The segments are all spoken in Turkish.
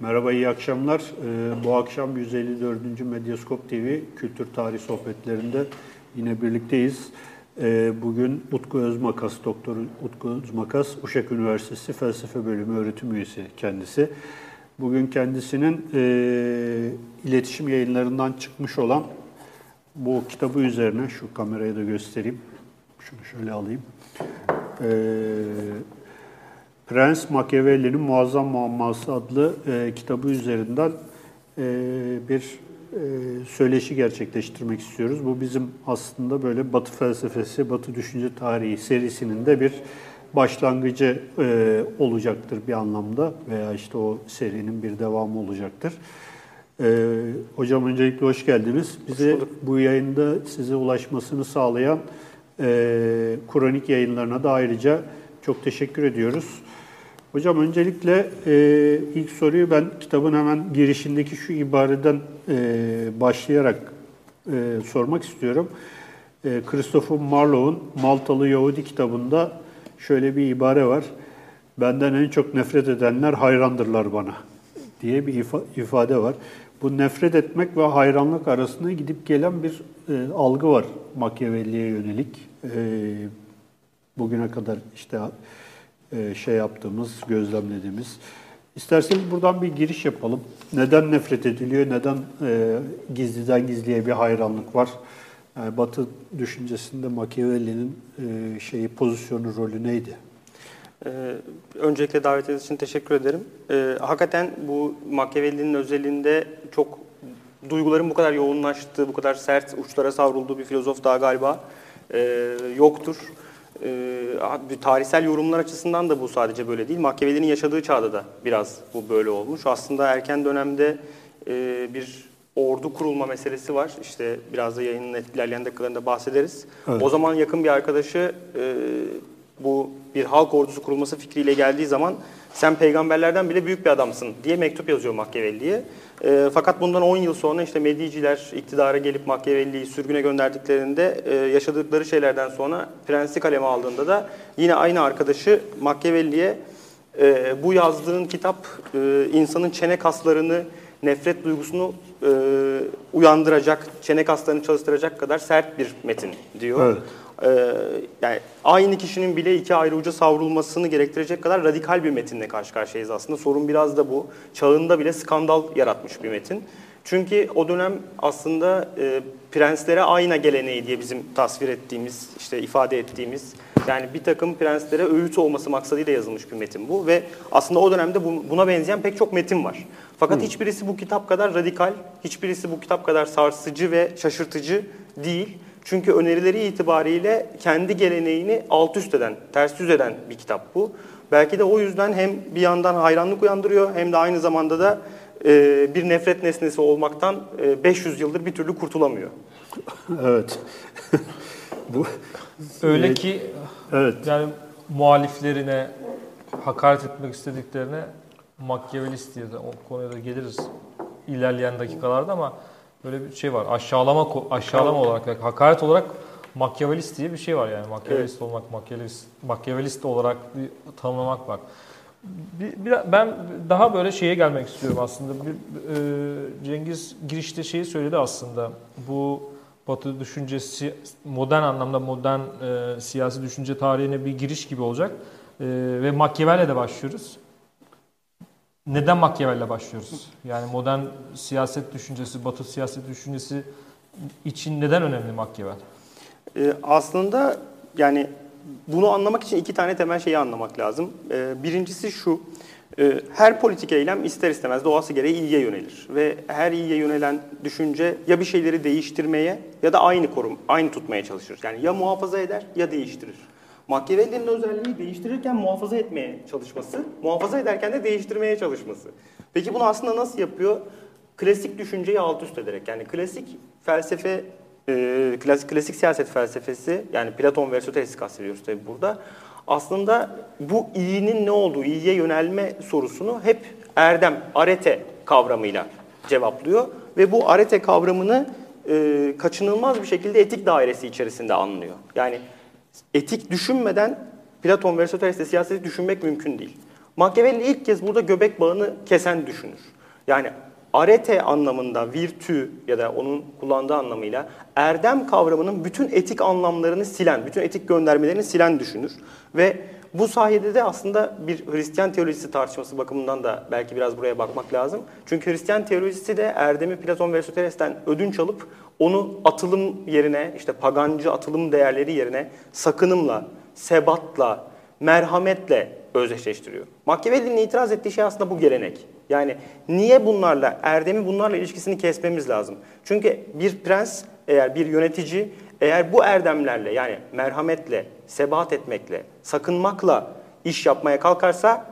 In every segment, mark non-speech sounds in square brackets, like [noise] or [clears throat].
Merhaba, iyi akşamlar. Ee, bu akşam 154. Medyaskop TV Kültür Tarih Sohbetlerinde yine birlikteyiz. Ee, bugün Utku Özmakas, Doktor Utku Özmakas, Uşak Üniversitesi Felsefe Bölümü öğretim üyesi kendisi. Bugün kendisinin e, iletişim yayınlarından çıkmış olan bu kitabı üzerine, şu kameraya da göstereyim, şunu şöyle alayım. Ee, Prens Machiavelli'nin Muazzam Muamması adlı e, kitabı üzerinden e, bir e, söyleşi gerçekleştirmek istiyoruz. Bu bizim aslında böyle Batı felsefesi, Batı düşünce tarihi serisinin de bir başlangıcı e, olacaktır bir anlamda veya işte o serinin bir devamı olacaktır. E, hocam öncelikle hoş geldiniz. Bize bu yayında size ulaşmasını sağlayan e, kronik yayınlarına da ayrıca çok teşekkür ediyoruz. Hocam öncelikle e, ilk soruyu ben kitabın hemen girişindeki şu ibareden e, başlayarak e, sormak istiyorum. E, Christopher Marlowe'un Maltalı Yahudi kitabında şöyle bir ibare var. Benden en çok nefret edenler hayrandırlar bana diye bir ifade var. Bu nefret etmek ve hayranlık arasında gidip gelen bir e, algı var Machiavelli'ye yönelik. E, bugüne kadar işte şey yaptığımız, gözlemlediğimiz. İsterseniz buradan bir giriş yapalım. Neden nefret ediliyor, neden e, gizliden gizliye bir hayranlık var? E, Batı düşüncesinde Machiavelli'nin e, şeyi pozisyonu, rolü neydi? Öncelikle davetiniz için teşekkür ederim. Hakikaten bu Machiavelli'nin özelliğinde çok duyguların bu kadar yoğunlaştığı, bu kadar sert uçlara savrulduğu bir filozof daha galiba e, yoktur. E, tarihsel yorumlar açısından da bu sadece böyle değil. Machiavelli'nin yaşadığı çağda da biraz bu böyle olmuş. Aslında erken dönemde e, bir ordu kurulma meselesi var. İşte biraz da yayının ilerleyen dakikalarında bahsederiz. Evet. O zaman yakın bir arkadaşı e, bu bir halk ordusu kurulması fikriyle geldiği zaman sen peygamberlerden bile büyük bir adamsın diye mektup yazıyor Machiavelli'ye. E, fakat bundan 10 yıl sonra işte Mediciler iktidara gelip Machiavelli'yi sürgüne gönderdiklerinde e, yaşadıkları şeylerden sonra prensi kaleme aldığında da yine aynı arkadaşı Machiavelli'ye e, bu yazdığın kitap e, insanın çene kaslarını, nefret duygusunu e, uyandıracak, çene kaslarını çalıştıracak kadar sert bir metin diyor. Evet. Ee, yani aynı kişinin bile iki ayrı uca savrulmasını gerektirecek kadar radikal bir metinle karşı karşıyayız aslında. Sorun biraz da bu. Çağında bile skandal yaratmış bir metin. Çünkü o dönem aslında e, prenslere ayna geleneği diye bizim tasvir ettiğimiz, işte ifade ettiğimiz, yani bir takım prenslere öğüt olması maksadıyla yazılmış bir metin bu. Ve aslında o dönemde bu, buna benzeyen pek çok metin var. Fakat hmm. hiçbirisi bu kitap kadar radikal, hiçbirisi bu kitap kadar sarsıcı ve şaşırtıcı değil. Çünkü önerileri itibariyle kendi geleneğini alt üst eden, ters yüz eden bir kitap bu. Belki de o yüzden hem bir yandan hayranlık uyandırıyor hem de aynı zamanda da e, bir nefret nesnesi olmaktan e, 500 yıldır bir türlü kurtulamıyor. [laughs] evet. [laughs] bu öyle ki evet. yani muhaliflerine hakaret etmek istediklerine Machiavellist diye de o konuya da geliriz ilerleyen dakikalarda ama böyle bir şey var. Aşağılama aşağılama olarak, yani hakaret olarak Machiavellist diye bir şey var yani. Machiavellist evet. olmak, Machiavellist, Machiavellist olarak bir tanımlamak var. Bir, bir, ben daha böyle şeye gelmek istiyorum aslında. Bir, e, Cengiz girişte şeyi söyledi aslında. Bu Batı düşüncesi modern anlamda modern e, siyasi düşünce tarihine bir giriş gibi olacak. E, ve Machiavelli'de başlıyoruz. Neden Machiavelli'le başlıyoruz? Yani modern siyaset düşüncesi, Batı siyaset düşüncesi için neden önemli Machiavelli? Ee, aslında yani bunu anlamak için iki tane temel şeyi anlamak lazım. Ee, birincisi şu, e, her politik eylem ister istemez doğası gereği iyiye yönelir. Ve her iyiye yönelen düşünce ya bir şeyleri değiştirmeye ya da aynı korum, aynı tutmaya çalışır. Yani ya muhafaza eder ya değiştirir. Machiavelli'nin özelliği değiştirirken muhafaza etmeye çalışması, muhafaza ederken de değiştirmeye çalışması. Peki bunu aslında nasıl yapıyor? Klasik düşünceyi alt üst ederek. Yani klasik felsefe, e, klasik, klasik siyaset felsefesi, yani Platon ve Aristoteles'i kastediyoruz tabii burada. Aslında bu iyinin ne olduğu, iyiye yönelme sorusunu hep erdem, arete kavramıyla cevaplıyor. Ve bu arete kavramını e, kaçınılmaz bir şekilde etik dairesi içerisinde anlıyor. Yani etik düşünmeden Platon ve Aristoteles'te siyaseti düşünmek mümkün değil. Machiavelli ilk kez burada göbek bağını kesen düşünür. Yani arete anlamında virtü ya da onun kullandığı anlamıyla erdem kavramının bütün etik anlamlarını silen, bütün etik göndermelerini silen düşünür. Ve bu sayede de aslında bir Hristiyan teolojisi tartışması bakımından da belki biraz buraya bakmak lazım. Çünkü Hristiyan teolojisi de erdemi Platon ve Aristoteles'ten ödünç alıp onu atılım yerine, işte pagancı atılım değerleri yerine sakınımla, sebatla, merhametle özdeşleştiriyor. Machiavelli'nin itiraz ettiği şey aslında bu gelenek. Yani niye bunlarla, erdemi bunlarla ilişkisini kesmemiz lazım? Çünkü bir prens, eğer bir yönetici, eğer bu erdemlerle yani merhametle, sebat etmekle, sakınmakla iş yapmaya kalkarsa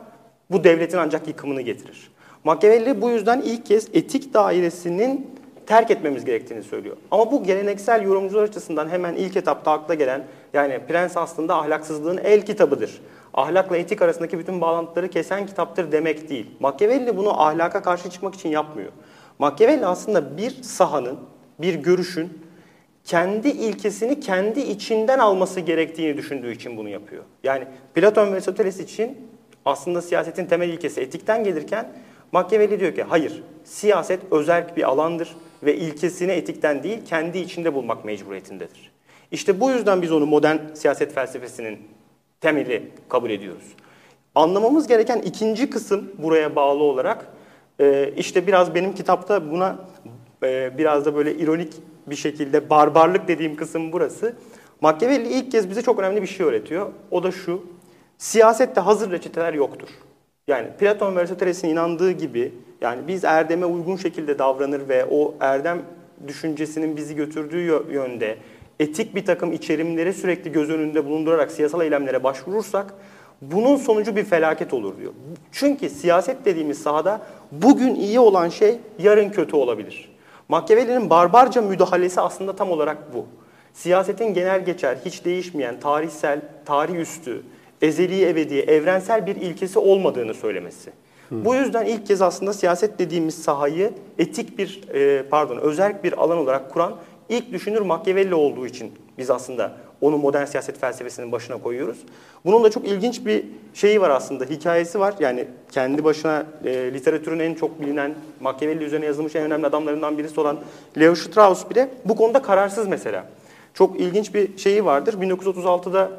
bu devletin ancak yıkımını getirir. Machiavelli bu yüzden ilk kez etik dairesinin terk etmemiz gerektiğini söylüyor. Ama bu geleneksel yorumcular açısından hemen ilk etapta akla gelen yani prens aslında ahlaksızlığın el kitabıdır. Ahlakla etik arasındaki bütün bağlantıları kesen kitaptır demek değil. Machiavelli bunu ahlaka karşı çıkmak için yapmıyor. Machiavelli aslında bir sahanın, bir görüşün kendi ilkesini kendi içinden alması gerektiğini düşündüğü için bunu yapıyor. Yani Platon ve Aristoteles için aslında siyasetin temel ilkesi etikten gelirken Machiavelli diyor ki hayır, siyaset özerk bir alandır ve ilkesini etikten değil kendi içinde bulmak mecburiyetindedir. İşte bu yüzden biz onu modern siyaset felsefesinin temeli kabul ediyoruz. Anlamamız gereken ikinci kısım buraya bağlı olarak e, işte biraz benim kitapta buna e, biraz da böyle ironik bir şekilde barbarlık dediğim kısım burası. Machiavelli ilk kez bize çok önemli bir şey öğretiyor. O da şu, siyasette hazır reçeteler yoktur. Yani Platon ve Aristoteles'in inandığı gibi yani biz erdeme uygun şekilde davranır ve o erdem düşüncesinin bizi götürdüğü yönde etik bir takım içerimleri sürekli göz önünde bulundurarak siyasal eylemlere başvurursak bunun sonucu bir felaket olur diyor. Çünkü siyaset dediğimiz sahada bugün iyi olan şey yarın kötü olabilir. Machiavelli'nin barbarca müdahalesi aslında tam olarak bu. Siyasetin genel geçer, hiç değişmeyen, tarihsel, tarih üstü, ezeli ebedi, evrensel bir ilkesi olmadığını söylemesi. Hı. Bu yüzden ilk kez aslında siyaset dediğimiz sahayı etik bir, e, pardon, özerk bir alan olarak kuran ilk düşünür Machiavelli olduğu için biz aslında onu modern siyaset felsefesinin başına koyuyoruz. Bunun da çok ilginç bir şeyi var aslında, hikayesi var. Yani kendi başına e, literatürün en çok bilinen, Machiavelli üzerine yazılmış en önemli adamlarından birisi olan Leo Strauss bile bu konuda kararsız mesela. Çok ilginç bir şeyi vardır. 1936'da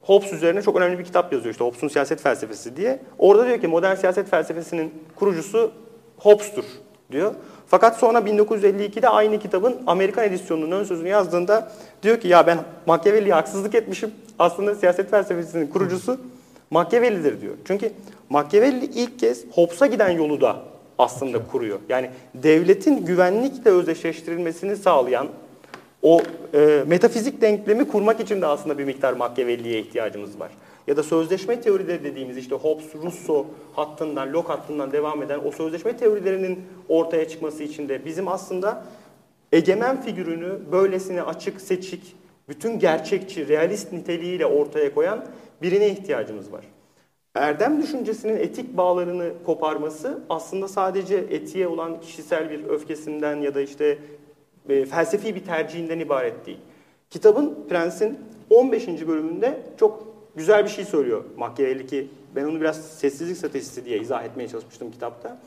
Hobbes üzerine çok önemli bir kitap yazıyor işte Hobbes'un siyaset felsefesi diye. Orada diyor ki modern siyaset felsefesinin kurucusu Hobbes'tur diyor. Fakat sonra 1952'de aynı kitabın Amerikan edisyonunun ön sözünü yazdığında diyor ki ya ben Machiavelli'ye haksızlık etmişim. Aslında siyaset felsefesinin kurucusu Machiavelli'dir diyor. Çünkü Machiavelli ilk kez Hobbes'a giden yolu da aslında kuruyor. Yani devletin güvenlikle özdeşleştirilmesini sağlayan o e, metafizik denklemi kurmak için de aslında bir miktar Machiavelli'ye ihtiyacımız var. Ya da sözleşme teorileri dediğimiz işte Hobbes, Rousseau hattından, Locke hattından devam eden o sözleşme teorilerinin ortaya çıkması için de bizim aslında egemen figürünü böylesine açık, seçik, bütün gerçekçi, realist niteliğiyle ortaya koyan birine ihtiyacımız var. Erdem düşüncesinin etik bağlarını koparması aslında sadece etiğe olan kişisel bir öfkesinden ya da işte e, felsefi bir tercihinden ibaret değil. Kitabın Prens'in 15. bölümünde çok güzel bir şey söylüyor Machiavelli ki ben onu biraz sessizlik stratejisi diye izah etmeye çalışmıştım kitapta.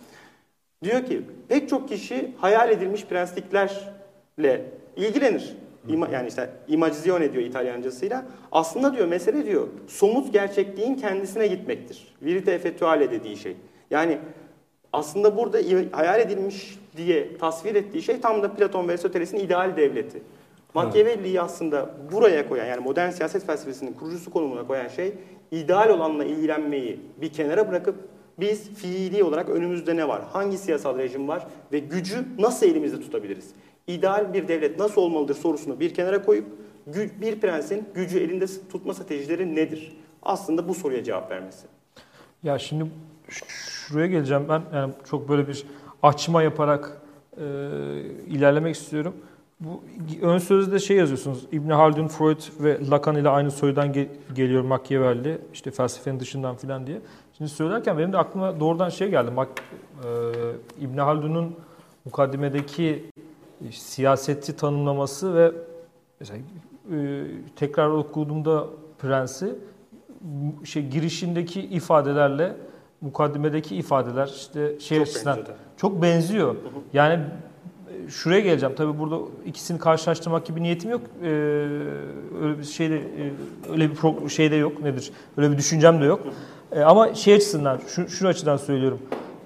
Diyor ki pek çok kişi hayal edilmiş prensliklerle ilgilenir. İma, yani işte imagizione diyor İtalyancasıyla. Aslında diyor mesele diyor somut gerçekliğin kendisine gitmektir. Virite effettuale dediği şey. Yani aslında burada hayal edilmiş diye tasvir ettiği şey tam da Platon ve Aristoteles'in ideal devleti. Machiavelli'yi aslında buraya koyan yani modern siyaset felsefesinin kurucusu konumuna koyan şey ideal olanla ilgilenmeyi bir kenara bırakıp biz fiili olarak önümüzde ne var? Hangi siyasal rejim var? Ve gücü nasıl elimizde tutabiliriz? İdeal bir devlet nasıl olmalıdır sorusunu bir kenara koyup bir prensin gücü elinde tutma stratejileri nedir? Aslında bu soruya cevap vermesi. Ya şimdi şuraya geleceğim ben yani çok böyle bir açma yaparak e, ilerlemek istiyorum. Bu ön sözde şey yazıyorsunuz. İbn Haldun, Freud ve Lacan ile aynı soydan ge- geliyor Machiavelli. işte felsefenin dışından filan diye. Şimdi söylerken benim de aklıma doğrudan şey geldi. Mak e, İbn Haldun'un mukaddimedeki siyaseti tanımlaması ve mesela e, tekrar okuduğumda Prens'i şey girişindeki ifadelerle mukaddimedeki ifadeler işte şey Çok açısından benziyor çok benziyor. Yani e, şuraya geleceğim. Tabii burada ikisini karşılaştırmak gibi niyetim yok. Ee, öyle bir şeyde e, öyle bir pro- şey de yok nedir? Öyle bir düşüncem de yok. Ee, ama şey açısından şu, şu açıdan söylüyorum.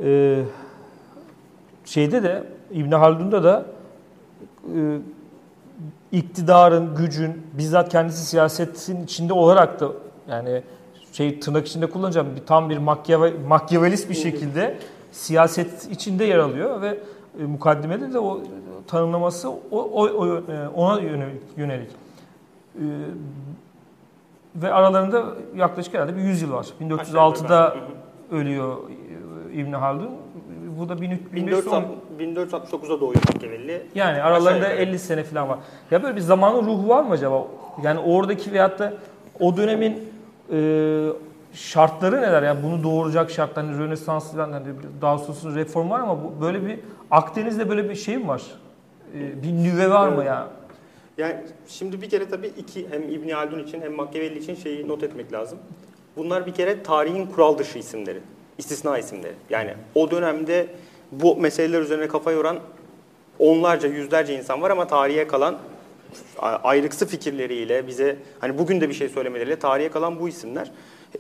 Ee, şeyde de İbn Haldun'da da e, iktidarın, gücün bizzat kendisi siyasetin içinde olarak da yani şey tırnak içinde kullanacağım bir tam bir makyave, makyavelist bir şekilde siyaset içinde yer alıyor ve e, mukaddimede de o tanımlaması o, o, o e, ona yönelik. yönelik. E, ve aralarında yaklaşık herhalde bir 100 yıl var. 1906'da ölüyor e, İbn Haldun. Bu da 1310 1469'da doğuyor Machiavelli. yani aralarında Aşağı yukarı. 50 sene falan var. Ya böyle bir zamanın ruhu var mı acaba? Yani oradaki veyahut da o dönemin e, şartları neler? Yani bunu doğuracak şartlar, hani Rönesans falan, hani daha sonrasında reform var ama böyle bir Akdeniz'de böyle bir şey mi var? E, bir nüve var mı ya? Yani şimdi bir kere tabii iki hem İbn Haldun için hem Machiavelli için şeyi not etmek lazım. Bunlar bir kere tarihin kural dışı isimleri, istisna isimleri. Yani o dönemde bu meseleler üzerine kafa yoran onlarca, yüzlerce insan var ama tarihe kalan ayrıksı fikirleriyle bize hani bugün de bir şey söylemeleriyle tarihe kalan bu isimler.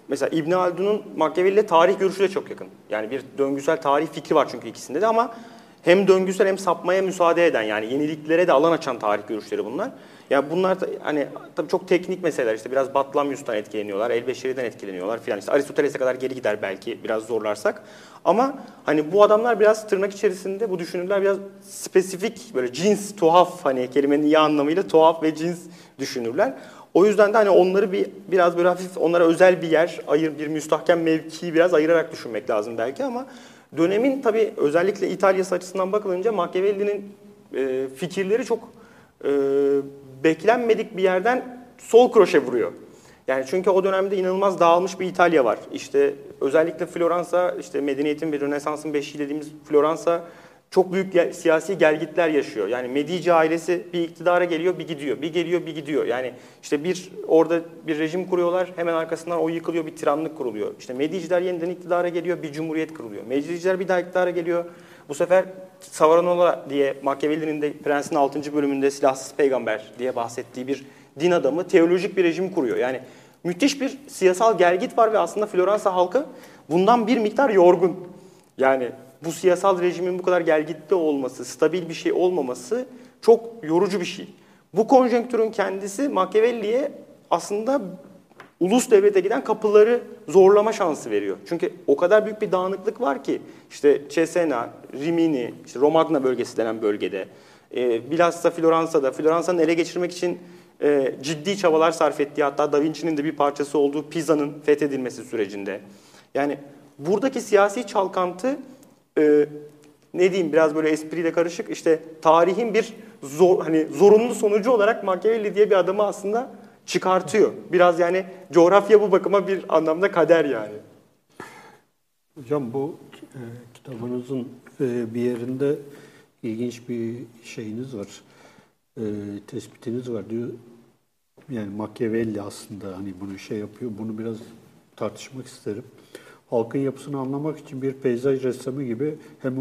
Mesela İbn Haldun'un Machiavelli ile tarih görüşü de çok yakın. Yani bir döngüsel tarih fikri var çünkü ikisinde de ama hem döngüsel hem sapmaya müsaade eden yani yeniliklere de alan açan tarih görüşleri bunlar. Yani bunlar hani tabii çok teknik meseleler işte biraz Batlamyus'tan etkileniyorlar, Elbeşeri'den etkileniyorlar filan. İşte Aristoteles'e kadar geri gider belki biraz zorlarsak. Ama hani bu adamlar biraz tırnak içerisinde bu düşünürler biraz spesifik böyle cins tuhaf hani kelimenin iyi anlamıyla tuhaf ve cins düşünürler. O yüzden de hani onları bir biraz böyle hafif onlara özel bir yer, ayır bir müstahkem mevkiyi biraz ayırarak düşünmek lazım belki ama dönemin tabii özellikle İtalya'sı açısından bakılınca Machiavelli'nin e, fikirleri çok e, beklenmedik bir yerden sol kroşe vuruyor. Yani çünkü o dönemde inanılmaz dağılmış bir İtalya var. İşte özellikle Floransa, işte medeniyetin bir Rönesans'ın beşiği dediğimiz Floransa çok büyük siyasi gelgitler yaşıyor. Yani Medici ailesi bir iktidara geliyor, bir gidiyor. Bir geliyor, bir gidiyor. Yani işte bir orada bir rejim kuruyorlar, hemen arkasından o yıkılıyor, bir tiranlık kuruluyor. İşte Mediciler yeniden iktidara geliyor, bir cumhuriyet kuruluyor. Mediciler bir daha iktidara geliyor. Bu sefer Savonarola diye Machiavelli'nin de Prens'in 6. bölümünde silahsız peygamber diye bahsettiği bir din adamı teolojik bir rejim kuruyor. Yani müthiş bir siyasal gelgit var ve aslında Floransa halkı bundan bir miktar yorgun. Yani bu siyasal rejimin bu kadar gelgitte olması, stabil bir şey olmaması çok yorucu bir şey. Bu konjonktürün kendisi Machiavelli'ye aslında ulus devlete giden kapıları zorlama şansı veriyor. Çünkü o kadar büyük bir dağınıklık var ki işte Cesena, Rimini, işte Romagna bölgesi denen bölgede, e, bilhassa Floransa'da, Floransa'nın ele geçirmek için e, ciddi çabalar sarf ettiği hatta Da Vinci'nin de bir parçası olduğu Pisa'nın fethedilmesi sürecinde. Yani buradaki siyasi çalkantı e, ne diyeyim biraz böyle espriyle karışık işte tarihin bir zor, hani zorunlu sonucu olarak Machiavelli diye bir adamı aslında çıkartıyor. Biraz yani coğrafya bu bakıma bir anlamda kader yani. Hocam bu e, kitabınızın e, bir yerinde ilginç bir şeyiniz var. E, tespitiniz var diyor. Yani Machiavelli aslında hani bunu şey yapıyor. Bunu biraz tartışmak isterim. Halkın yapısını anlamak için bir peyzaj ressamı gibi hem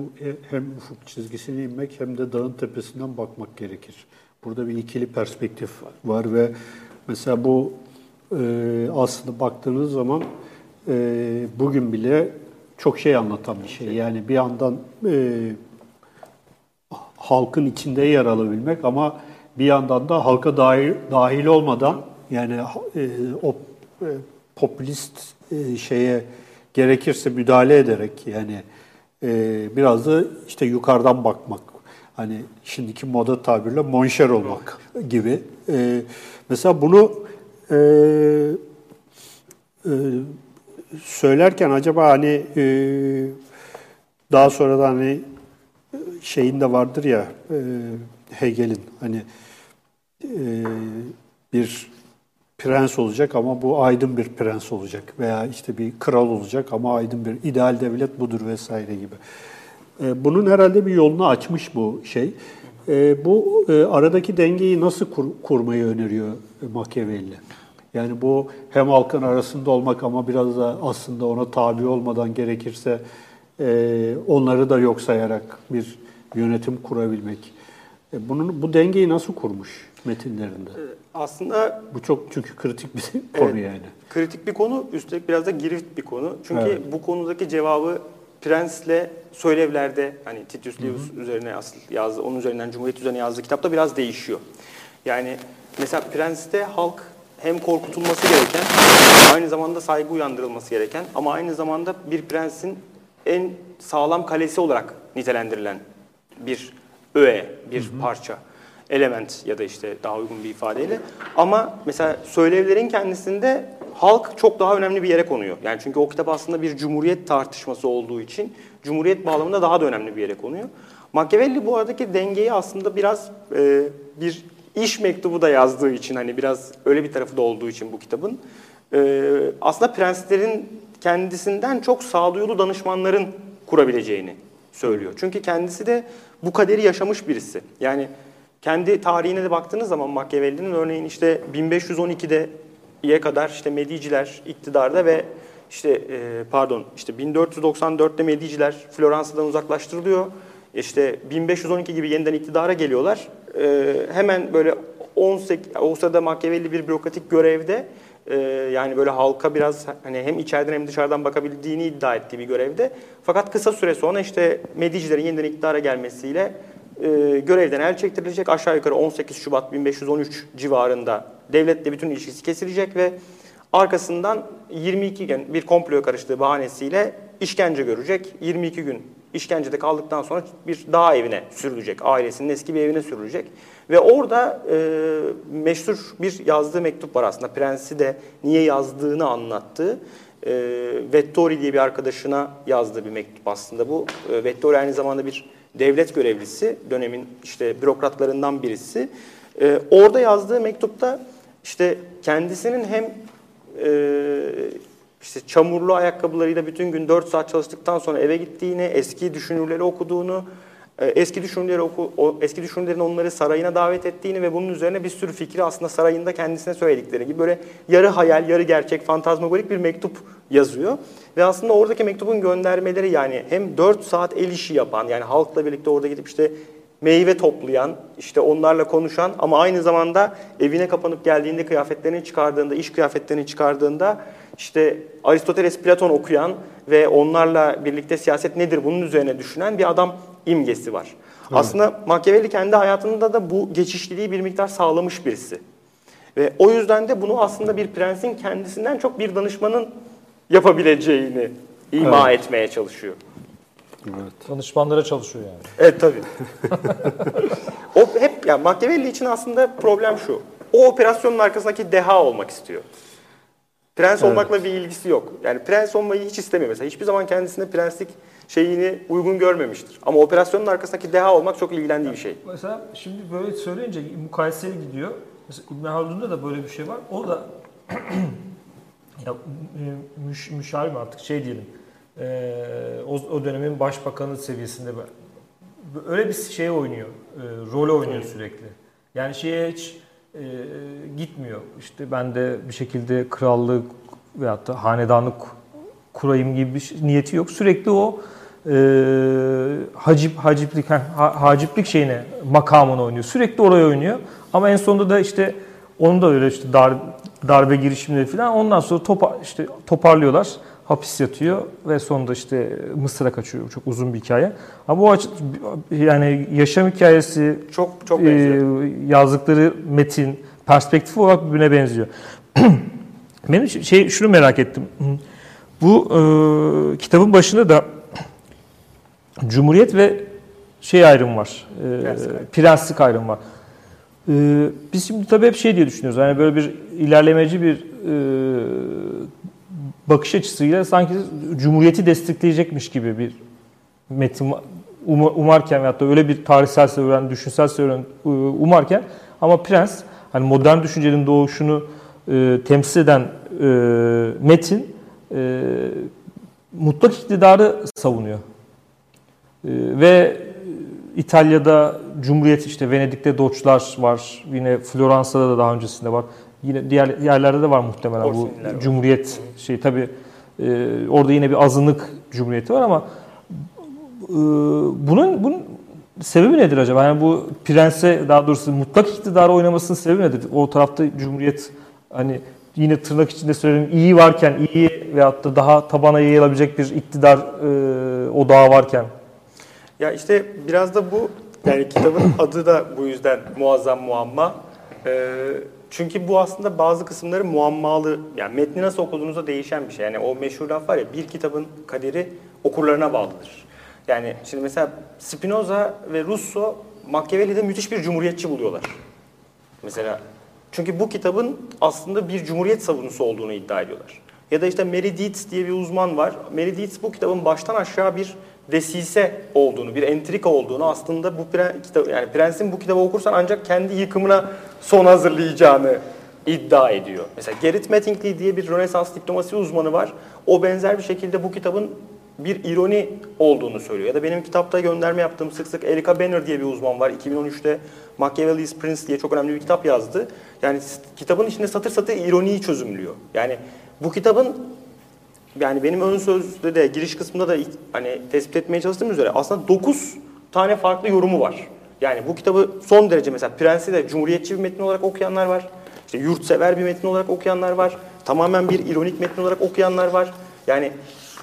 hem ufuk çizgisine inmek hem de dağın tepesinden bakmak gerekir. Burada bir ikili perspektif var ve mesela bu e, aslında baktığınız zaman e, bugün bile çok şey anlatan bir şey. Yani bir yandan e, halkın içinde yer alabilmek ama bir yandan da halka dahil, dahil olmadan yani e, o e, popülist e, şeye gerekirse müdahale ederek yani e, biraz da işte yukarıdan bakmak. Hani şimdiki moda tabirle monşer olmak gibi. E, mesela bunu e, e, söylerken acaba hani e, daha sonra da hani şeyin de vardır ya e, Hegel'in hani e, bir prens olacak ama bu aydın bir prens olacak veya işte bir kral olacak ama aydın bir ideal devlet budur vesaire gibi. E, bunun herhalde bir yolunu açmış bu şey. E, bu e, aradaki dengeyi nasıl kur, kurmayı öneriyor Machiavelli? Yani bu hem halkın arasında olmak ama biraz da aslında ona tabi olmadan gerekirse onları da yok sayarak bir yönetim kurabilmek. Bunun bu dengeyi nasıl kurmuş metinlerinde? Aslında bu çok çünkü kritik bir konu evet, yani. Kritik bir konu, üstelik biraz da girift bir konu. Çünkü evet. bu konudaki cevabı Prens'le Söylevler'de hani Titus Livius üzerine asıl yazdı, onun üzerinden Cumhuriyet üzerine yazdığı kitapta biraz değişiyor. Yani mesela Prens'te halk hem korkutulması gereken, aynı zamanda saygı uyandırılması gereken ama aynı zamanda bir prensin en sağlam kalesi olarak nitelendirilen bir öğe, bir hı hı. parça, element ya da işte daha uygun bir ifadeyle. Ama mesela söylevlerin kendisinde halk çok daha önemli bir yere konuyor. Yani çünkü o kitap aslında bir cumhuriyet tartışması olduğu için cumhuriyet bağlamında daha da önemli bir yere konuyor. Machiavelli bu aradaki dengeyi aslında biraz e, bir iş mektubu da yazdığı için hani biraz öyle bir tarafı da olduğu için bu kitabın e, aslında prenslerin kendisinden çok sağduyulu danışmanların kurabileceğini söylüyor. Çünkü kendisi de bu kaderi yaşamış birisi. Yani kendi tarihine de baktığınız zaman Machiavelli'nin örneğin işte 1512'de ye kadar işte Mediciler iktidarda ve işte e, pardon işte 1494'te Mediciler Floransa'dan uzaklaştırılıyor. İşte 1512 gibi yeniden iktidara geliyorlar. E, hemen böyle 18 o sırada Machiavelli bir bürokratik görevde e, yani böyle halka biraz hani hem içeriden hem dışarıdan bakabildiğini iddia ettiği bir görevde. Fakat kısa süre sonra işte Medicilerin yeniden iktidara gelmesiyle e, görevden el çektirilecek. Aşağı yukarı 18 Şubat 1513 civarında devletle bütün ilişkisi kesilecek ve arkasından 22 gün bir komploya karıştığı bahanesiyle işkence görecek. 22 gün işkencede kaldıktan sonra bir dağ evine sürülecek. Ailesinin eski bir evine sürülecek. Ve orada e, meşhur bir yazdığı mektup var aslında. Prensi de niye yazdığını anlattığı. E, Vettori diye bir arkadaşına yazdığı bir mektup aslında bu. E, Vettori aynı zamanda bir devlet görevlisi, dönemin işte bürokratlarından birisi. E, orada yazdığı mektupta işte kendisinin hem e, işte çamurlu ayakkabılarıyla bütün gün 4 saat çalıştıktan sonra eve gittiğini, eski düşünürleri okuduğunu, eski düşünürleri oku, o, eski düşünürlerin onları sarayına davet ettiğini ve bunun üzerine bir sürü fikri aslında sarayında kendisine söyledikleri gibi böyle yarı hayal, yarı gerçek, fantazmagorik bir mektup yazıyor. Ve aslında oradaki mektubun göndermeleri yani hem 4 saat el işi yapan yani halkla birlikte orada gidip işte meyve toplayan, işte onlarla konuşan ama aynı zamanda evine kapanıp geldiğinde kıyafetlerini çıkardığında, iş kıyafetlerini çıkardığında işte Aristoteles, Platon okuyan ve onlarla birlikte siyaset nedir bunun üzerine düşünen bir adam imgesi var. Evet. Aslında Machiavelli kendi hayatında da bu geçişliliği bir miktar sağlamış birisi. Ve o yüzden de bunu aslında bir prensin kendisinden çok bir danışmanın yapabileceğini ima evet. etmeye çalışıyor. Evet. Danışmanlara çalışıyor yani. Evet tabii. [laughs] o hep yani Machiavelli için aslında problem şu. O operasyonun arkasındaki deha olmak istiyor. Prens evet. olmakla bir ilgisi yok. Yani prens olmayı hiç istemiyor mesela. Hiçbir zaman kendisine prenslik şeyini uygun görmemiştir. Ama operasyonun arkasındaki deha olmak çok ilgilendiği bir şey. Mesela şimdi böyle söyleyince mukayeseli gidiyor. Mesela İbn Haldun'da da böyle bir şey var. O da [clears throat] ya müş, müşavir artık şey diyelim. E, o, o dönemin başbakanı seviyesinde öyle bir şey oynuyor. E, rol oynuyor sürekli. Yani şeye hiç e, gitmiyor. İşte ben de bir şekilde krallık veyahut da hanedanlık kurayım gibi bir şey, niyeti yok. Sürekli o e, hacip haciplik ha, haciplik şeyine makamını oynuyor. Sürekli oraya oynuyor. Ama en sonunda da işte onu da öyle işte dar, darbe girişimleri falan ondan sonra topa, işte toparlıyorlar. Hapis yatıyor ve sonunda işte Mısır'a kaçıyor. Çok uzun bir hikaye. Ama bu açı, yani yaşam hikayesi çok çok e, yazdıkları metin perspektif olarak birbirine benziyor. [clears throat] Benim şey şunu merak ettim. Bu e, kitabın başında da Cumhuriyet ve şey ayrım var. E, prenslik, prenslik ayrım var. E, biz şimdi tabii hep şey diye düşünüyoruz. Yani böyle bir ilerlemeci bir e, bakış açısıyla sanki Cumhuriyeti destekleyecekmiş gibi bir metin umarken veyahut da öyle bir tarihsel serüven, düşünsel serüven e, umarken ama Prens hani modern düşüncenin doğuşunu e, temsil eden e, metin e, mutlak iktidarı savunuyor. E, ve İtalya'da Cumhuriyet işte Venedik'te Doçlar var. Yine Floransa'da da daha öncesinde var. Yine diğer yerlerde de var muhtemelen bu Orsiniler var. cumhuriyet şey tabi orada yine bir azınlık cumhuriyeti var ama e, bunun bunun sebebi nedir acaba? Yani bu prense daha doğrusu mutlak iktidarı oynamasının sebebi nedir? O tarafta cumhuriyet hani yine tırnak içinde söyleyeyim iyi varken iyi veyahut da daha tabana yayılabilecek bir iktidar e, odağı varken Ya işte biraz da bu yani kitabın [coughs] adı da bu yüzden muazzam muamma. Ee, çünkü bu aslında bazı kısımları muammalı yani metni nasıl okuduğunuzda değişen bir şey. Yani o meşhur laf var ya bir kitabın kaderi okurlarına bağlıdır. Yani şimdi mesela Spinoza ve Russo Machiavelli'de müthiş bir cumhuriyetçi buluyorlar. Mesela çünkü bu kitabın aslında bir cumhuriyet savunusu olduğunu iddia ediyorlar. Ya da işte Mary Dietz diye bir uzman var. Mary Dietz bu kitabın baştan aşağı bir desise olduğunu, bir entrika olduğunu aslında bu pre, kitap, yani prensin bu kitabı okursan ancak kendi yıkımına son hazırlayacağını iddia ediyor. Mesela Gerrit Mattingly diye bir Rönesans diplomasi uzmanı var. O benzer bir şekilde bu kitabın bir ironi olduğunu söylüyor. Ya da benim kitapta gönderme yaptığım sık sık Erika Banner diye bir uzman var. 2013'te Machiavelli's Prince diye çok önemli bir kitap yazdı. Yani kitabın içinde satır satır ironiyi çözümlüyor. Yani bu kitabın yani benim ön sözde de giriş kısmında da hani tespit etmeye çalıştığım üzere aslında 9 tane farklı yorumu var. Yani bu kitabı son derece mesela Prens'i de cumhuriyetçi bir metin olarak okuyanlar var. İşte yurtsever bir metin olarak okuyanlar var. Tamamen bir ironik metin olarak okuyanlar var. Yani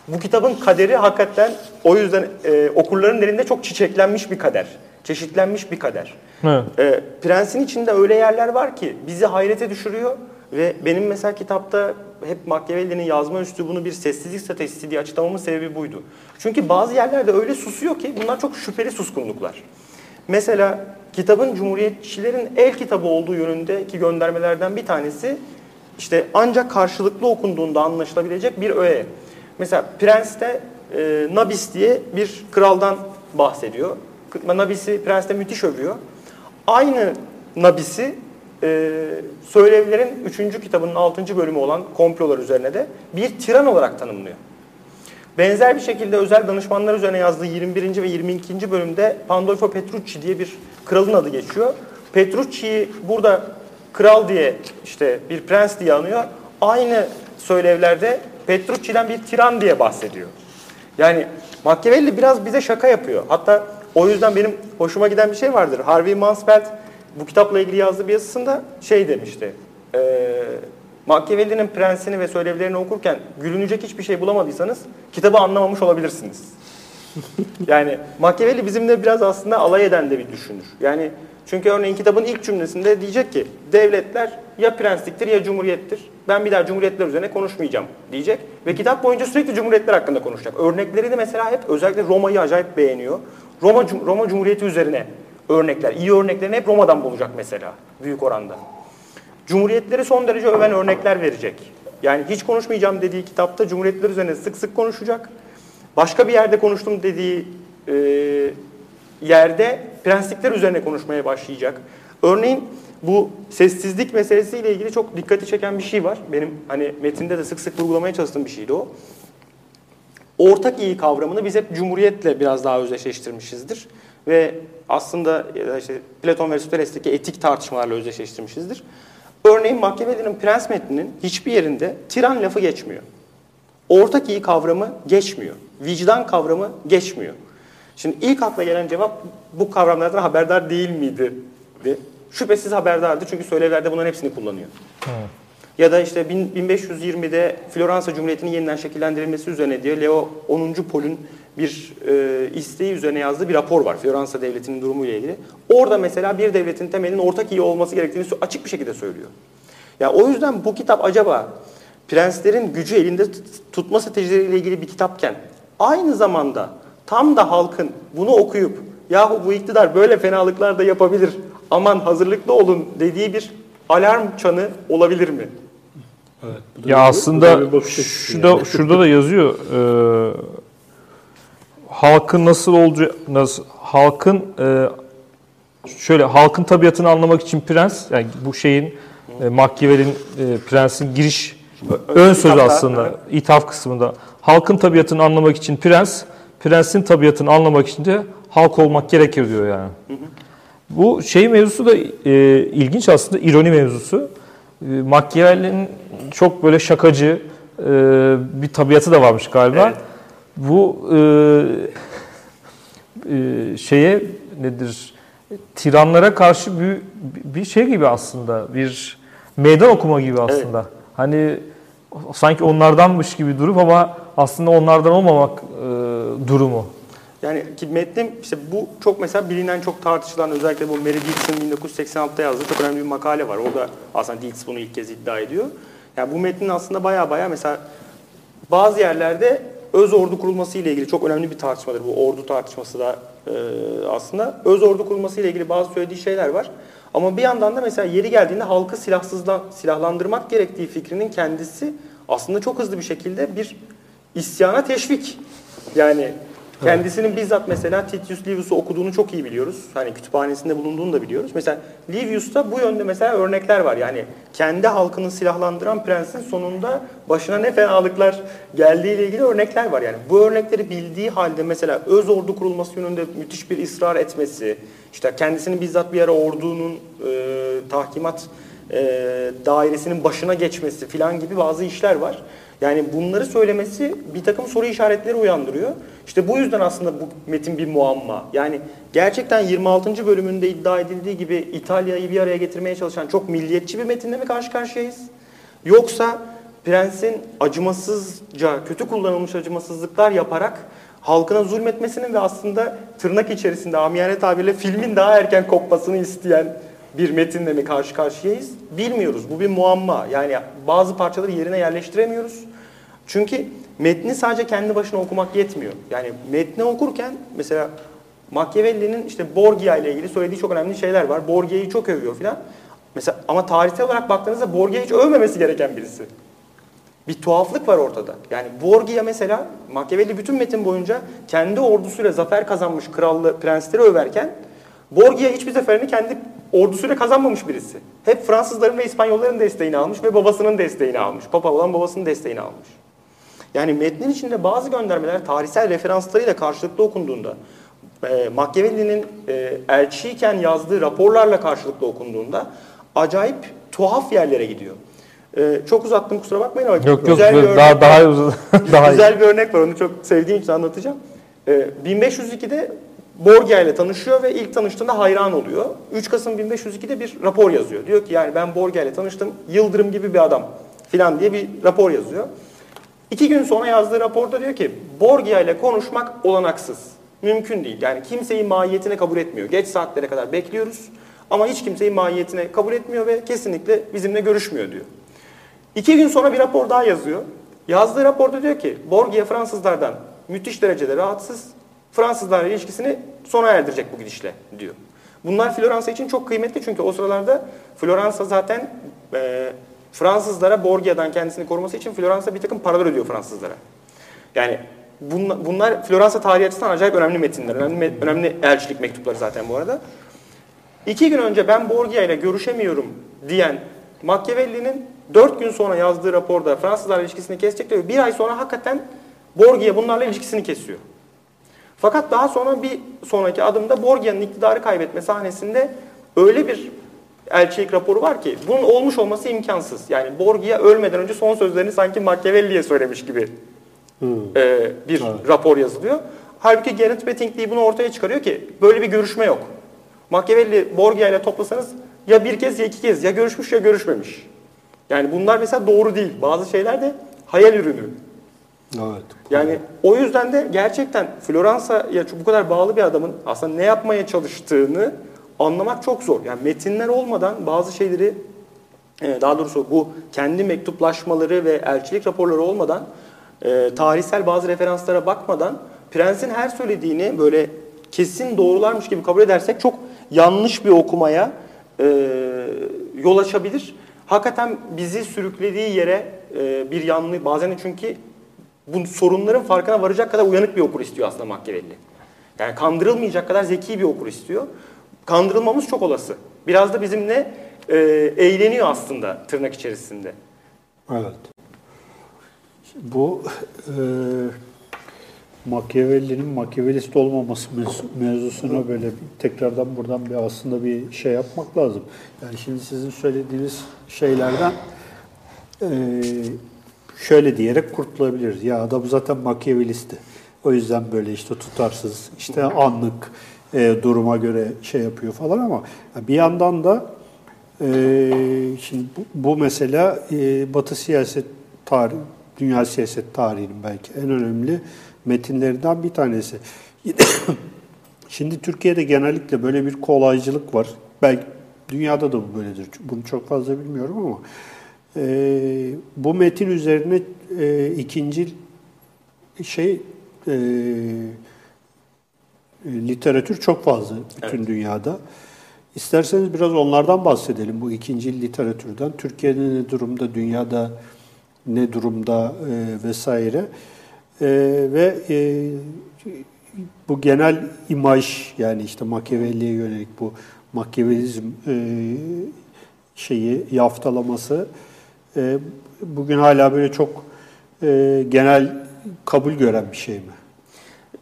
bu kitabın kaderi hakikaten o yüzden e, okurların elinde çok çiçeklenmiş bir kader. Çeşitlenmiş bir kader. Evet. E, Prens'in içinde öyle yerler var ki bizi hayrete düşürüyor ve benim mesela kitapta hep Machiavelli'nin yazma üslubunu bir sessizlik stratejisi diye açıklamamın sebebi buydu. Çünkü bazı yerlerde öyle susuyor ki bunlar çok şüpheli suskunluklar. Mesela kitabın Cumhuriyetçilerin el kitabı olduğu yönündeki göndermelerden bir tanesi işte ancak karşılıklı okunduğunda anlaşılabilecek bir öğe. Mesela Prens'te e, Nabis diye bir kraldan bahsediyor. Nabis'i Prens'te müthiş övüyor. Aynı Nabis'i e, Söylevlerin 3. kitabının 6. bölümü olan komplolar üzerine de bir tiran olarak tanımlıyor. Benzer bir şekilde özel danışmanlar üzerine yazdığı 21. ve 22. bölümde Pandolfo Petrucci diye bir kralın adı geçiyor. Petrucci'yi burada kral diye işte bir prens diye anıyor. Aynı söylevlerde Petrucci'den bir tiran diye bahsediyor. Yani Machiavelli biraz bize şaka yapıyor. Hatta o yüzden benim hoşuma giden bir şey vardır. Harvey Mansfeld bu kitapla ilgili yazdığı bir yazısında şey demişti. E, Machiavelli'nin prensini ve söylevlerini okurken gülünecek hiçbir şey bulamadıysanız kitabı anlamamış olabilirsiniz. [laughs] yani Machiavelli bizimle biraz aslında alay eden de bir düşünür. Yani çünkü örneğin kitabın ilk cümlesinde diyecek ki devletler ya prensliktir ya cumhuriyettir. Ben bir daha cumhuriyetler üzerine konuşmayacağım diyecek. Ve kitap boyunca sürekli cumhuriyetler hakkında konuşacak. Örnekleri de mesela hep özellikle Roma'yı acayip beğeniyor. Roma, Roma Cumhuriyeti üzerine örnekler, iyi örneklerini hep Roma'dan bulacak mesela büyük oranda. Cumhuriyetleri son derece öven örnekler verecek. Yani hiç konuşmayacağım dediği kitapta cumhuriyetler üzerine sık sık konuşacak. Başka bir yerde konuştum dediği e, yerde prenslikler üzerine konuşmaya başlayacak. Örneğin bu sessizlik meselesiyle ilgili çok dikkati çeken bir şey var. Benim hani metinde de sık sık vurgulamaya çalıştığım bir şeydi o. Ortak iyi kavramını biz hep cumhuriyetle biraz daha özdeşleştirmişizdir. Ve aslında işte Platon ve Aristoteles'teki etik tartışmalarla özdeşleştirmişizdir. Örneğin Machiavelli'nin Prens metninin hiçbir yerinde tiran lafı geçmiyor. Ortak iyi kavramı geçmiyor. Vicdan kavramı geçmiyor. Şimdi ilk akla gelen cevap bu kavramlardan haberdar değil miydi? Şüphesiz haberdardı çünkü söylevlerde bunların hepsini kullanıyor. Evet. Ya da işte 1520'de Floransa Cumhuriyeti'nin yeniden şekillendirilmesi üzerine diye Leo 10. Pol'ün bir e, isteği üzerine yazdığı bir rapor var Floransa Devleti'nin durumuyla ilgili. Orada mesela bir devletin temelinin ortak iyi olması gerektiğini açık bir şekilde söylüyor. Ya yani o yüzden bu kitap acaba prenslerin gücü elinde tutma stratejileriyle ilgili bir kitapken aynı zamanda tam da halkın bunu okuyup yahu bu iktidar böyle fenalıklar da yapabilir aman hazırlıklı olun dediği bir alarm çanı olabilir mi? Evet, ya aslında şurada, yani. şurada da yazıyor e, halkın nasıl olacağı nasıl halkın e, şöyle halkın tabiatını anlamak için prens yani bu şeyin e, Machiavelli'nin e, prensin giriş ön sözü aslında ithaf kısmında halkın tabiatını anlamak için prens prensin tabiatını anlamak için de halk olmak gerekir diyor yani. Bu şey mevzusu da e, ilginç aslında ironi mevzusu. E, Machiavelli'nin çok böyle şakacı e, bir tabiatı da varmış galiba. Evet. Bu e, e, şeye nedir? Tiranlara karşı bir, bir şey gibi aslında. Bir meydan okuma gibi aslında. Hani sanki onlardanmış gibi durup ama aslında onlardan olmamak e, durumu. Yani ki metnim işte bu çok mesela bilinen çok tartışılan özellikle bu Mary Dixon 1986'da yazdığı çok önemli bir makale var. Orada aslında Dilks bunu ilk kez iddia ediyor. Yani bu metnin aslında baya baya mesela bazı yerlerde öz ordu kurulması ile ilgili çok önemli bir tartışmadır bu ordu tartışması da e, aslında. Öz ordu kurulması ile ilgili bazı söylediği şeyler var. Ama bir yandan da mesela yeri geldiğinde halkı silahsızla, silahlandırmak gerektiği fikrinin kendisi aslında çok hızlı bir şekilde bir isyana teşvik. Yani kendisinin bizzat mesela Titius Livius'u okuduğunu çok iyi biliyoruz. Hani kütüphanesinde bulunduğunu da biliyoruz. Mesela Livius'ta bu yönde mesela örnekler var. Yani kendi halkını silahlandıran prensin sonunda başına ne fenalıklar geldiğiyle ilgili örnekler var. Yani bu örnekleri bildiği halde mesela öz ordu kurulması yönünde müthiş bir ısrar etmesi, işte kendisinin bizzat bir ara ordunun e, tahkimat e, dairesinin başına geçmesi filan gibi bazı işler var. Yani bunları söylemesi bir takım soru işaretleri uyandırıyor. İşte bu yüzden aslında bu metin bir muamma. Yani gerçekten 26. bölümünde iddia edildiği gibi İtalya'yı bir araya getirmeye çalışan çok milliyetçi bir metinle mi karşı karşıyayız? Yoksa prensin acımasızca, kötü kullanılmış acımasızlıklar yaparak halkına zulmetmesinin ve aslında tırnak içerisinde amiyane tabirle filmin daha erken kopmasını isteyen bir metinle mi karşı karşıyayız bilmiyoruz. Bu bir muamma. Yani bazı parçaları yerine yerleştiremiyoruz. Çünkü metni sadece kendi başına okumak yetmiyor. Yani metni okurken mesela Machiavelli'nin işte Borgia ile ilgili söylediği çok önemli şeyler var. Borgia'yı çok övüyor filan. Mesela ama tarihsel olarak baktığınızda Borgia hiç övmemesi gereken birisi. Bir tuhaflık var ortada. Yani Borgia mesela Machiavelli bütün metin boyunca kendi ordusuyla zafer kazanmış krallı prensleri överken Borgia hiçbir zaferini kendi ordusuyla kazanmamış birisi. Hep Fransızların ve İspanyolların desteğini almış ve babasının desteğini almış. Papa olan babasının desteğini almış. Yani metnin içinde bazı göndermeler tarihsel referanslarıyla karşılıklı okunduğunda, e, Machiavelli'nin e, elçiyken yazdığı raporlarla karşılıklı okunduğunda acayip tuhaf yerlere gidiyor. E, çok uzattım kusura bakmayın ama Yok yok güzel bir örnek daha var. daha [laughs] daha. Güzel bir örnek var. Onu çok sevdiğim için anlatacağım. Ee, 1502'de Borgia ile tanışıyor ve ilk tanıştığında hayran oluyor. 3 Kasım 1502'de bir rapor yazıyor. Diyor ki yani ben Borgia ile tanıştım. Yıldırım gibi bir adam filan diye bir rapor yazıyor. İki gün sonra yazdığı raporda diyor ki Borgia ile konuşmak olanaksız. Mümkün değil. Yani kimseyi mahiyetine kabul etmiyor. Geç saatlere kadar bekliyoruz ama hiç kimseyi mahiyetine kabul etmiyor ve kesinlikle bizimle görüşmüyor diyor. İki gün sonra bir rapor daha yazıyor. Yazdığı raporda diyor ki Borgia Fransızlardan müthiş derecede rahatsız. Fransızlarla ilişkisini sona erdirecek bu gidişle diyor. Bunlar Floransa için çok kıymetli çünkü o sıralarda Floransa zaten e, Fransızlara Borgia'dan kendisini koruması için Floransa bir takım paralar ödüyor Fransızlara. Yani bunlar, Floransa tarihi açısından acayip önemli metinler, önemli, önemli elçilik mektupları zaten bu arada. İki gün önce ben Borgia ile görüşemiyorum diyen Machiavelli'nin dört gün sonra yazdığı raporda Fransızlarla ilişkisini kesecek diyor. Bir ay sonra hakikaten Borgia bunlarla ilişkisini kesiyor. Fakat daha sonra bir sonraki adımda Borgia'nın iktidarı kaybetme sahnesinde öyle bir elçilik raporu var ki bunun olmuş olması imkansız. Yani Borgia ölmeden önce son sözlerini sanki Machiavelli'ye söylemiş gibi e, bir rapor yazılıyor. Halbuki Gerrit Bettingley bunu ortaya çıkarıyor ki böyle bir görüşme yok. Machiavelli Borgia ile toplasanız ya bir kez ya iki kez ya görüşmüş ya görüşmemiş. Yani bunlar mesela doğru değil. Bazı şeyler de hayal ürünü. Evet. Yani o yüzden de gerçekten Floransa'ya bu kadar bağlı bir adamın aslında ne yapmaya çalıştığını anlamak çok zor. Yani metinler olmadan bazı şeyleri e, daha doğrusu bu kendi mektuplaşmaları ve elçilik raporları olmadan e, tarihsel bazı referanslara bakmadan prensin her söylediğini böyle kesin doğrularmış gibi kabul edersek çok yanlış bir okumaya e, yol açabilir. Hakikaten bizi sürüklediği yere bir yanlış bazen de çünkü bu sorunların farkına varacak kadar uyanık bir okur istiyor aslında Machiavelli. Yani kandırılmayacak kadar zeki bir okur istiyor. Kandırılmamız çok olası. Biraz da bizimle e, eğleniyor aslında tırnak içerisinde. Evet. Bu e, Machiavelli'nin Machiavellist olmaması mevzusuna böyle tekrardan buradan bir aslında bir şey yapmak lazım. Yani şimdi sizin söylediğiniz şeylerden e, şöyle diyerek kurtulabiliriz. Ya adam zaten Machiavellisti. O yüzden böyle işte tutarsız, işte anlık e, duruma göre şey yapıyor falan ama bir yandan da e, şimdi bu, bu mesela e, Batı siyaset tarihi, dünya siyaset tarihinin belki en önemli metinlerinden bir tanesi. [coughs] Şimdi Türkiye'de genellikle böyle bir kolaycılık var. Belki dünyada da bu böyledir. Bunu çok fazla bilmiyorum ama e, bu metin üzerine e, ikinci şey e, literatür çok fazla bütün evet. dünyada. İsterseniz biraz onlardan bahsedelim bu ikinci literatürden. Türkiye'de ne durumda, dünyada ne durumda e, vesaire. E, ve e, bu genel imaj yani işte Machiavelli'ye yönelik bu Machiavellizm e, şeyi yaftalaması e, bugün hala böyle çok e, genel kabul gören bir şey mi?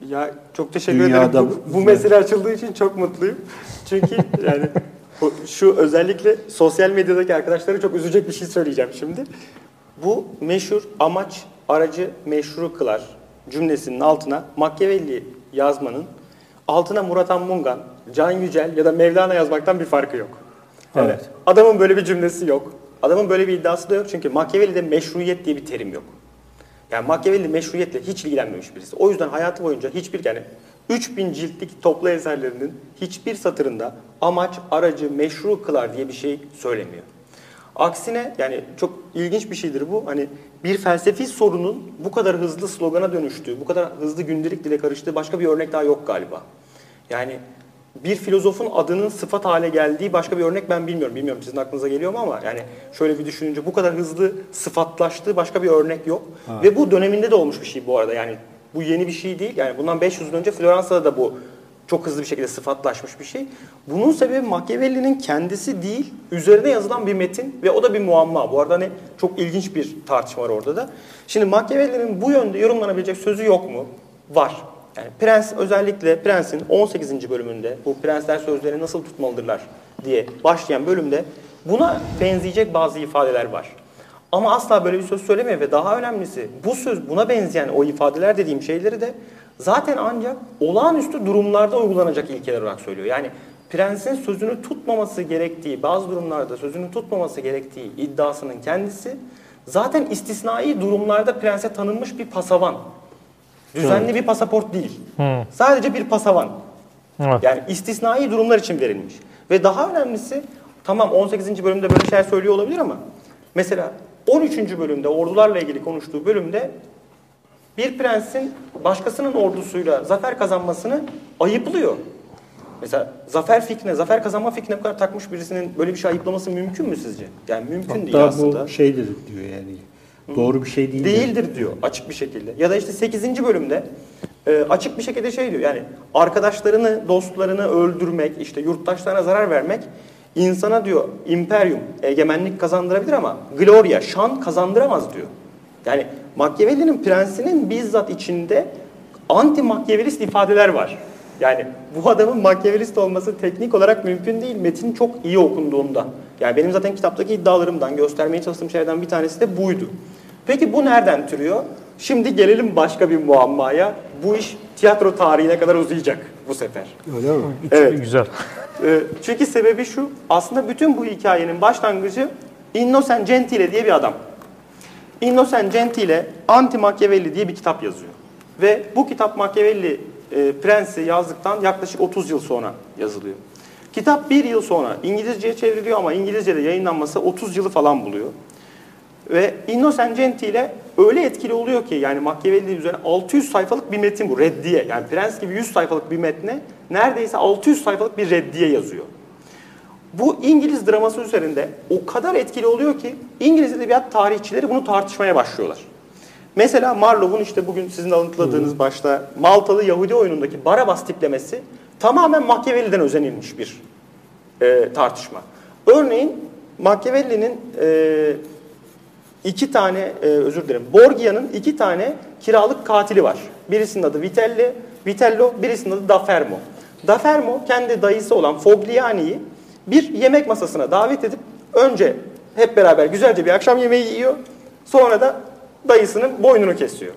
Ya çok teşekkür Dünyada ederim. Bu, bu mesele açıldığı için çok mutluyum. Çünkü [laughs] yani şu özellikle sosyal medyadaki arkadaşları çok üzecek bir şey söyleyeceğim şimdi. Bu meşhur amaç aracı meşru kılar cümlesinin altına Machiavelli yazmanın altına Murat Anmungan, Can Yücel ya da Mevlana yazmaktan bir farkı yok. Yani evet. Adamın böyle bir cümlesi yok. Adamın böyle bir iddiası da yok çünkü Machiavelli'de meşruiyet diye bir terim yok. Yani Machiavelli meşruiyetle hiç ilgilenmemiş birisi. O yüzden hayatı boyunca hiçbir yani 3000 ciltlik toplu eserlerinin hiçbir satırında amaç, aracı, meşru kılar diye bir şey söylemiyor. Aksine yani çok ilginç bir şeydir bu. Hani bir felsefi sorunun bu kadar hızlı slogana dönüştüğü, bu kadar hızlı gündelik dile karıştığı başka bir örnek daha yok galiba. Yani bir filozofun adının sıfat hale geldiği başka bir örnek ben bilmiyorum. Bilmiyorum sizin aklınıza geliyor mu ama yani şöyle bir düşününce bu kadar hızlı sıfatlaştığı başka bir örnek yok. Ha. Ve bu döneminde de olmuş bir şey bu arada. Yani bu yeni bir şey değil. Yani bundan 500 yıl önce Floransa'da da bu çok hızlı bir şekilde sıfatlaşmış bir şey. Bunun sebebi Machiavelli'nin kendisi değil, üzerine yazılan bir metin ve o da bir muamma. Bu arada hani çok ilginç bir tartışma var orada da. Şimdi Machiavelli'nin bu yönde yorumlanabilecek sözü yok mu? Var. Yani Prens özellikle Prens'in 18. bölümünde bu prensler sözlerini nasıl tutmalıdırlar diye başlayan bölümde buna benzeyecek bazı ifadeler var. Ama asla böyle bir söz söylemiyor ve daha önemlisi bu söz buna benzeyen o ifadeler dediğim şeyleri de zaten ancak olağanüstü durumlarda uygulanacak ilkeler olarak söylüyor. Yani prensin sözünü tutmaması gerektiği, bazı durumlarda sözünü tutmaması gerektiği iddiasının kendisi zaten istisnai durumlarda prense tanınmış bir pasavan. Düzenli bir pasaport değil. Hı. Sadece bir pasavan. Evet. Yani istisnai durumlar için verilmiş. Ve daha önemlisi tamam 18. bölümde böyle şeyler söylüyor olabilir ama mesela 13. bölümde ordularla ilgili konuştuğu bölümde bir prensin başkasının ordusuyla zafer kazanmasını ayıplıyor. Mesela zafer fikrine, zafer kazanma fikrine bu kadar takmış birisinin böyle bir şey ayıplaması mümkün mü sizce? Yani mümkün Hatta değil aslında. Hatta bu şeydir diyor yani. Doğru bir şey değil. Değildir diyor açık bir şekilde. Ya da işte 8. bölümde e, açık bir şekilde şey diyor. Yani arkadaşlarını, dostlarını öldürmek, işte yurttaşlarına zarar vermek insana diyor imperium, egemenlik kazandırabilir ama gloria, şan kazandıramaz diyor. Yani Machiavelli'nin prensinin bizzat içinde anti Machiavellist ifadeler var. Yani bu adamın Machiavellist olması teknik olarak mümkün değil. Metin çok iyi okunduğunda. Yani benim zaten kitaptaki iddialarımdan, göstermeye çalıştığım şeylerden bir tanesi de buydu. Peki bu nereden türüyor? Şimdi gelelim başka bir muammaya. Bu iş tiyatro tarihine kadar uzayacak bu sefer. Öyle mi? Evet. Güzel. Ee, çünkü sebebi şu, aslında bütün bu hikayenin başlangıcı Innocent Gentile diye bir adam. Innocent Gentile Anti Machiavelli diye bir kitap yazıyor. Ve bu kitap Machiavelli e, Prensi yazdıktan yaklaşık 30 yıl sonra yazılıyor. Kitap bir yıl sonra İngilizceye çevriliyor ama İngilizce'de yayınlanması 30 yılı falan buluyor. Innocent Gentile öyle etkili oluyor ki yani Machiavelli üzerine 600 sayfalık bir metin bu reddiye. Yani Prens gibi 100 sayfalık bir metne neredeyse 600 sayfalık bir reddiye yazıyor. Bu İngiliz draması üzerinde o kadar etkili oluyor ki İngiliz edebiyat tarihçileri bunu tartışmaya başlıyorlar. Mesela Marlowe'un işte bugün sizin alıntıladığınız başta Maltalı Yahudi oyunundaki Barabas tiplemesi tamamen Machiavelli'den özenilmiş bir e, tartışma. Örneğin Machiavelli'nin e, iki tane, e, özür dilerim, Borgia'nın iki tane kiralık katili var. birisinin adı Vitelli, Vitello, birisinin adı Dafermo. Dafermo kendi dayısı olan Fogliani'yi bir yemek masasına davet edip önce hep beraber güzelce bir akşam yemeği yiyor. Sonra da dayısının boynunu kesiyor.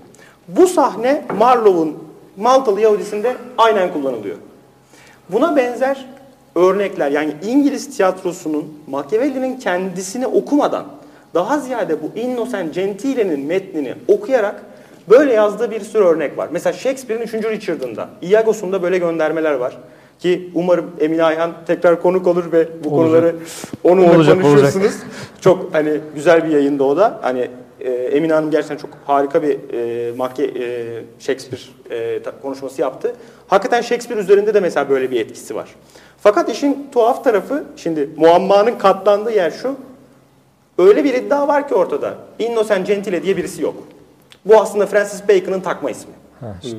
Bu sahne Marlowe'un Maltalı Yahudisi'nde aynen kullanılıyor. Buna benzer örnekler yani İngiliz tiyatrosunun Machiavelli'nin kendisini okumadan daha ziyade bu Innocent Gentile'nin metnini okuyarak böyle yazdığı bir sürü örnek var. Mesela Shakespeare'in 3. Richard'ında, Iagosu'nda böyle göndermeler var. Ki umarım Emine Ayhan tekrar konuk olur ve bu Olacak. konuları onunla Olacak, konuşursunuz. Çok hani güzel bir yayında o da. Hani e, Emine Hanım gerçekten çok harika bir e, Mackie, e, Shakespeare e, konuşması yaptı. Hakikaten Shakespeare üzerinde de mesela böyle bir etkisi var. Fakat işin tuhaf tarafı, şimdi muammanın katlandığı yer şu. Öyle bir iddia var ki ortada. Innocent Gentile diye birisi yok. Bu aslında Francis Bacon'ın takma ismi. Ha işte.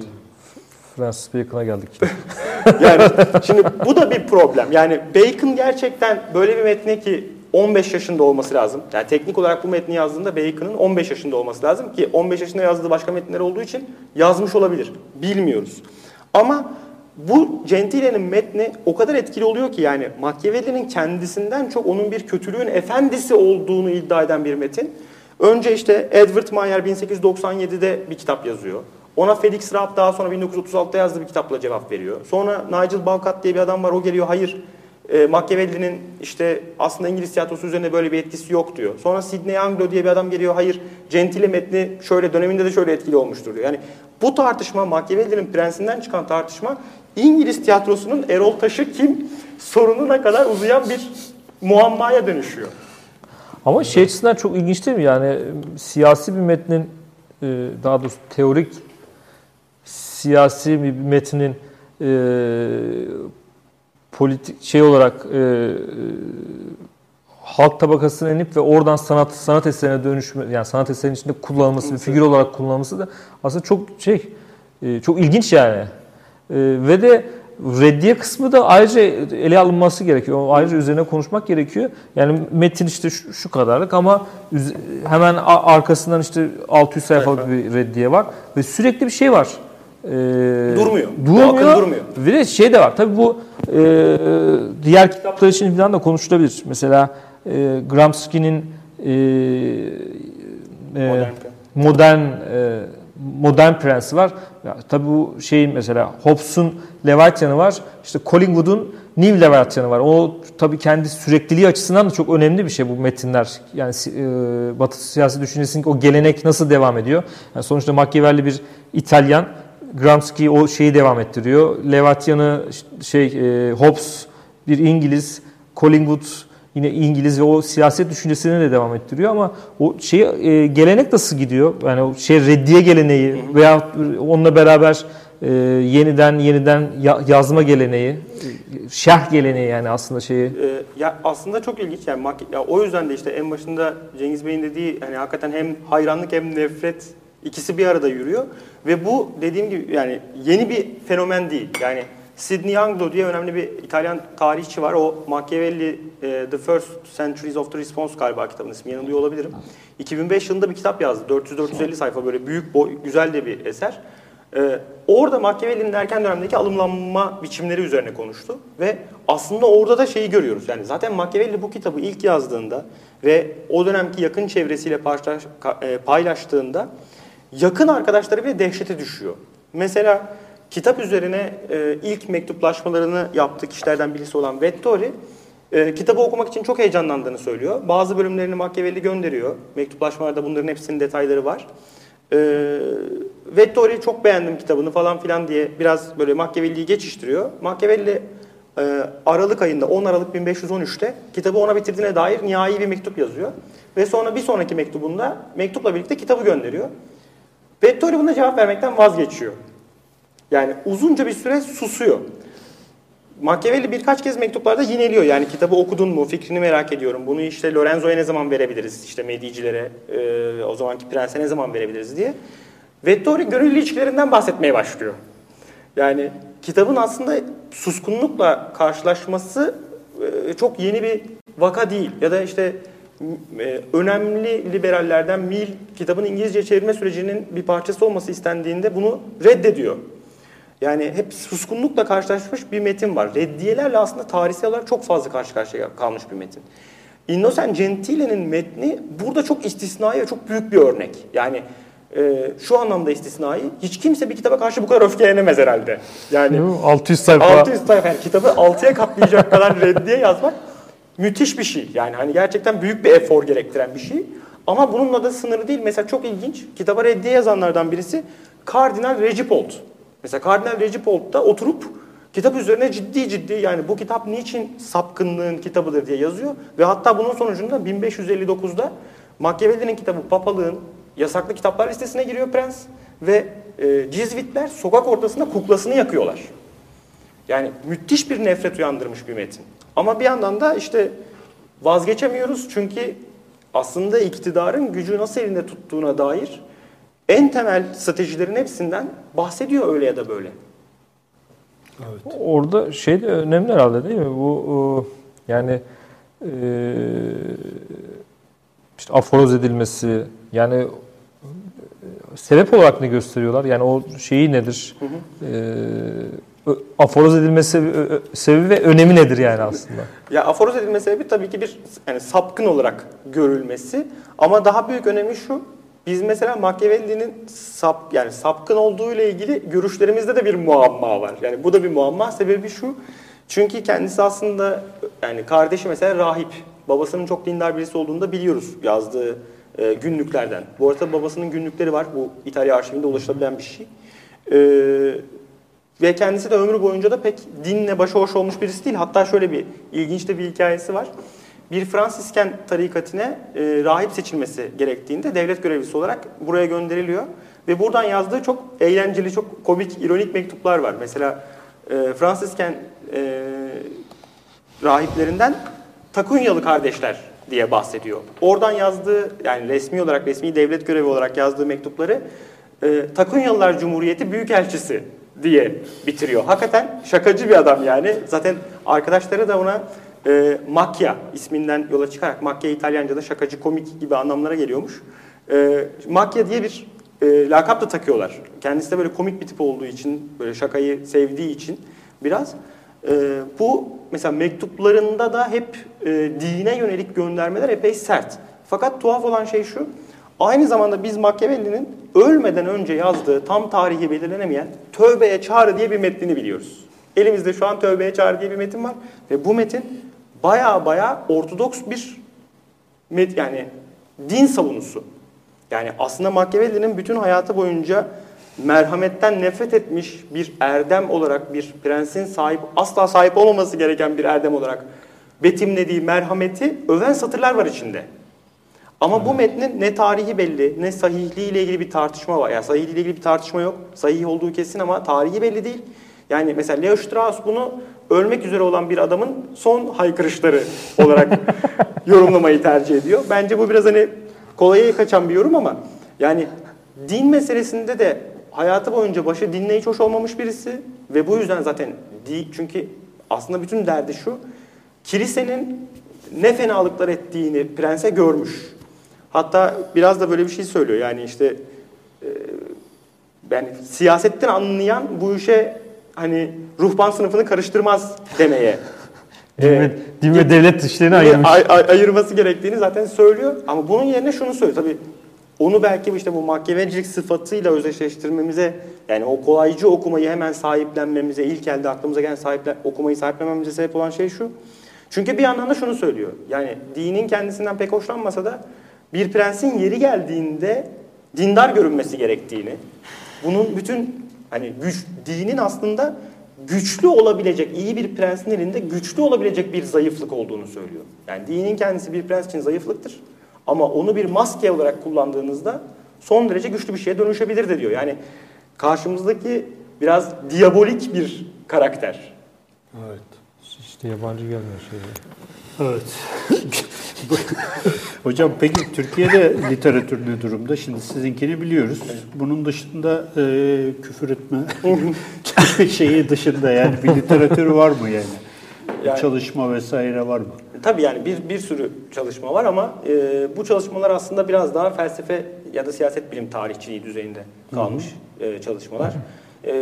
Francis Bacon'a geldik. [laughs] Yani [laughs] şimdi bu da bir problem. Yani Bacon gerçekten böyle bir metne ki 15 yaşında olması lazım. Yani teknik olarak bu metni yazdığında Bacon'ın 15 yaşında olması lazım ki 15 yaşında yazdığı başka metinler olduğu için yazmış olabilir. Bilmiyoruz. Ama bu Gentile'nin metni o kadar etkili oluyor ki yani Machiavelli'nin kendisinden çok onun bir kötülüğün efendisi olduğunu iddia eden bir metin. Önce işte Edward Mayer 1897'de bir kitap yazıyor. Ona Felix Raab daha sonra 1936'da yazdığı bir kitapla cevap veriyor. Sonra Nigel Bowcat diye bir adam var o geliyor hayır e, Machiavelli'nin işte aslında İngiliz tiyatrosu üzerinde böyle bir etkisi yok diyor. Sonra Sidney Anglo diye bir adam geliyor hayır Gentile metni şöyle döneminde de şöyle etkili olmuştur diyor. Yani bu tartışma Machiavelli'nin prensinden çıkan tartışma İngiliz tiyatrosunun Erol Taş'ı kim sorununa kadar uzayan bir muammaya dönüşüyor. Ama şey açısından çok ilginç değil mi? Yani siyasi bir metnin e, daha doğrusu teorik siyasi bir metnin e, politik şey olarak e, e, halk tabakasına inip ve oradan sanat sanat eserine dönüşme yani sanat eserinin içinde kullanılması bir figür olarak kullanılması da aslında çok şey e, çok ilginç yani. E, ve de reddiye kısmı da ayrıca ele alınması gerekiyor. Ayrıca üzerine konuşmak gerekiyor. Yani metin işte şu, şu kadarlık ama hemen arkasından işte 600 sayfalık bir reddiye var ve sürekli bir şey var. Ee, Durmuyor. Durmuyor. durmuyor. Ve de şey de var. Tabii bu e, diğer kitaplar için falan da konuşulabilir. Mesela e, Gramsci'nin e, e, Modern modern e, modern prensi var. Ya, tabii bu şeyin mesela Hobbes'un Leviathan'ı var. İşte Collingwood'un New Leviathan'ı var. O tabii kendi sürekliliği açısından da çok önemli bir şey bu metinler. Yani e, Batı siyasi düşüncesinin o gelenek nasıl devam ediyor? Yani sonuçta Machiavelli bir İtalyan, Gramsci o şeyi devam ettiriyor. Leviathan'ı şey e, Hobbes bir İngiliz, Collingwood yine İngiliz ve o siyaset düşüncesini de devam ettiriyor ama o şey e, gelenek nasıl gidiyor? Yani o şey reddiye geleneği veya onunla beraber e, yeniden yeniden ya- yazma geleneği, e, şerh geleneği yani aslında şeyi. Ee, ya aslında çok ilginç yani mak- ya o yüzden de işte en başında Cengiz Bey'in dediği hani hakikaten hem hayranlık hem nefret ikisi bir arada yürüyor ve bu dediğim gibi yani yeni bir fenomen değil. Yani Sidney Anglo diye önemli bir İtalyan tarihçi var. O Machiavelli e, The First Centuries of the Response galiba kitabın ismi yanılıyor olabilirim. 2005 yılında bir kitap yazdı. 400-450 sayfa böyle büyük boy, güzel de bir eser. Ee, orada Machiavelli'nin erken dönemdeki alımlanma biçimleri üzerine konuştu ve aslında orada da şeyi görüyoruz. Yani zaten Machiavelli bu kitabı ilk yazdığında ve o dönemki yakın çevresiyle e, paylaştığında yakın arkadaşları bile dehşete düşüyor. Mesela kitap üzerine e, ilk mektuplaşmalarını yaptığı kişilerden birisi olan Vettori e, kitabı okumak için çok heyecanlandığını söylüyor. Bazı bölümlerini Machiavelli gönderiyor. Mektuplaşmalarda bunların hepsinin detayları var. E, Vettori çok beğendim kitabını falan filan diye biraz böyle Machiavelli'yi geçiştiriyor. Machiavelli e, Aralık ayında 10 Aralık 1513'te kitabı ona bitirdiğine dair nihai bir mektup yazıyor. Ve sonra bir sonraki mektubunda mektupla birlikte kitabı gönderiyor. Vettori buna cevap vermekten vazgeçiyor. Yani uzunca bir süre susuyor. Machiavelli birkaç kez mektuplarda yineliyor. Yani kitabı okudun mu, fikrini merak ediyorum. Bunu işte Lorenzo'ya ne zaman verebiliriz, işte Medicilere, e, o zamanki prense ne zaman verebiliriz diye. Vettori gönül ilişkilerinden bahsetmeye başlıyor. Yani kitabın aslında suskunlukla karşılaşması e, çok yeni bir vaka değil. Ya da işte e, önemli liberallerden Mill kitabın İngilizce çevirme sürecinin bir parçası olması istendiğinde bunu reddediyor. Yani hep suskunlukla karşılaşmış bir metin var. Reddiyelerle aslında tarihsel olarak çok fazla karşı karşıya kalmış bir metin. Innocent Gentile'nin metni burada çok istisnai ve çok büyük bir örnek. Yani e, şu anlamda istisnai, hiç kimse bir kitaba karşı bu kadar öfkelenemez herhalde. Yani 600 sayfa. 600 sayfa yani kitabı 6'ya katlayacak [laughs] kadar reddiye yazmak müthiş bir şey. Yani hani gerçekten büyük bir efor gerektiren bir şey. Ama bununla da sınırı değil. Mesela çok ilginç. Kitaba reddiye yazanlardan birisi Kardinal Regipold. Mesela Kardinal Regipold da oturup kitap üzerine ciddi ciddi yani bu kitap niçin sapkınlığın kitabıdır diye yazıyor. Ve hatta bunun sonucunda 1559'da Machiavelli'nin kitabı Papalığın yasaklı kitaplar listesine giriyor prens. Ve e, Cizvitler sokak ortasında kuklasını yakıyorlar. Yani müthiş bir nefret uyandırmış bir metin. Ama bir yandan da işte vazgeçemiyoruz çünkü aslında iktidarın gücü nasıl elinde tuttuğuna dair en temel stratejilerin hepsinden bahsediyor öyle ya da böyle. Evet. Orada şey de önemli herhalde değil mi? Bu yani e, işte aforoz edilmesi yani sebep olarak ne gösteriyorlar? Yani o şeyi nedir? Hı hı. E, aforoz edilmesi sebebi ve önemi nedir yani aslında? [laughs] ya aforoz edilme sebebi tabii ki bir yani sapkın olarak görülmesi ama daha büyük önemi şu. Biz mesela Machiavelli'nin sap yani sapkın olduğu ile ilgili görüşlerimizde de bir muamma var. Yani bu da bir muamma. Sebebi şu. Çünkü kendisi aslında yani kardeşi mesela rahip. Babasının çok dindar birisi olduğunu da biliyoruz yazdığı e, günlüklerden. Bu arada babasının günlükleri var. Bu İtalya arşivinde ulaşılabilen bir şey. E, ve kendisi de ömrü boyunca da pek dinle başıboş olmuş birisi değil. Hatta şöyle bir ilginç de bir hikayesi var bir Fransisken tarikatine e, rahip seçilmesi gerektiğinde devlet görevlisi olarak buraya gönderiliyor. Ve buradan yazdığı çok eğlenceli, çok komik, ironik mektuplar var. Mesela e, Fransisken e, rahiplerinden Takunyalı kardeşler diye bahsediyor. Oradan yazdığı, yani resmi olarak, resmi devlet görevi olarak yazdığı mektupları e, Takunyalılar Cumhuriyeti Büyükelçisi diye bitiriyor. Hakikaten şakacı bir adam yani. Zaten arkadaşları da ona e, Macchia isminden yola çıkarak Macchia İtalyanca'da şakacı, komik gibi anlamlara geliyormuş. E, Macchia diye bir e, lakap da takıyorlar. Kendisi de böyle komik bir tip olduğu için, böyle şakayı sevdiği için biraz. E, bu mesela mektuplarında da hep e, dine yönelik göndermeler epey sert. Fakat tuhaf olan şey şu, aynı zamanda biz Machiavelli'nin ölmeden önce yazdığı tam tarihi belirlenemeyen Tövbeye Çağrı diye bir metnini biliyoruz. Elimizde şu an Tövbeye Çağrı diye bir metin var ve bu metin baya baya ortodoks bir met yani din savunusu. Yani aslında Machiavelli'nin bütün hayatı boyunca merhametten nefret etmiş bir erdem olarak bir prensin sahip asla sahip olmaması gereken bir erdem olarak betimlediği merhameti öven satırlar var içinde. Ama bu metnin ne tarihi belli, ne sahihliği ile ilgili bir tartışma var. Yani sahihliği ile ilgili bir tartışma yok. Sahih olduğu kesin ama tarihi belli değil. Yani mesela Leo Strauss bunu ölmek üzere olan bir adamın son haykırışları olarak [laughs] yorumlamayı tercih ediyor. Bence bu biraz hani kolaya kaçan bir yorum ama yani din meselesinde de hayatı boyunca başı dinle hiç hoş olmamış birisi ve bu yüzden zaten di çünkü aslında bütün derdi şu kilisenin ne fenalıklar ettiğini prense görmüş. Hatta biraz da böyle bir şey söylüyor yani işte e, yani siyasetten anlayan bu işe hani ruhban sınıfını karıştırmaz demeye. Din ve, din ve devlet işlerini ayırmış. Ay, ay, ayırması gerektiğini zaten söylüyor. Ama bunun yerine şunu söylüyor. Tabii onu belki işte bu mahkemecilik sıfatıyla özdeşleştirmemize yani o kolaycı okumayı hemen sahiplenmemize, ilk elde aklımıza gelen sahiple, okumayı sahiplenmemize sebep olan şey şu. Çünkü bir yandan da şunu söylüyor. Yani dinin kendisinden pek hoşlanmasa da bir prensin yeri geldiğinde dindar görünmesi gerektiğini, bunun bütün Hani güç, dinin aslında güçlü olabilecek, iyi bir prensin elinde güçlü olabilecek bir zayıflık olduğunu söylüyor. Yani dinin kendisi bir prens için zayıflıktır. Ama onu bir maske olarak kullandığınızda son derece güçlü bir şeye dönüşebilir de diyor. Yani karşımızdaki biraz diabolik bir karakter. Evet. İşte yabancı gelmiyor şey. Evet. [laughs] Hocam peki Türkiye'de literatür ne durumda? Şimdi sizinkini biliyoruz. Bunun dışında e, küfür etme [laughs] şeyi dışında yani bir literatür var mı yani? Yani- çalışma vesaire var mı? Tabii yani bir, bir sürü çalışma var ama e, bu çalışmalar aslında biraz daha felsefe ya da siyaset bilim tarihçiliği düzeyinde kalmış e, çalışmalar. E,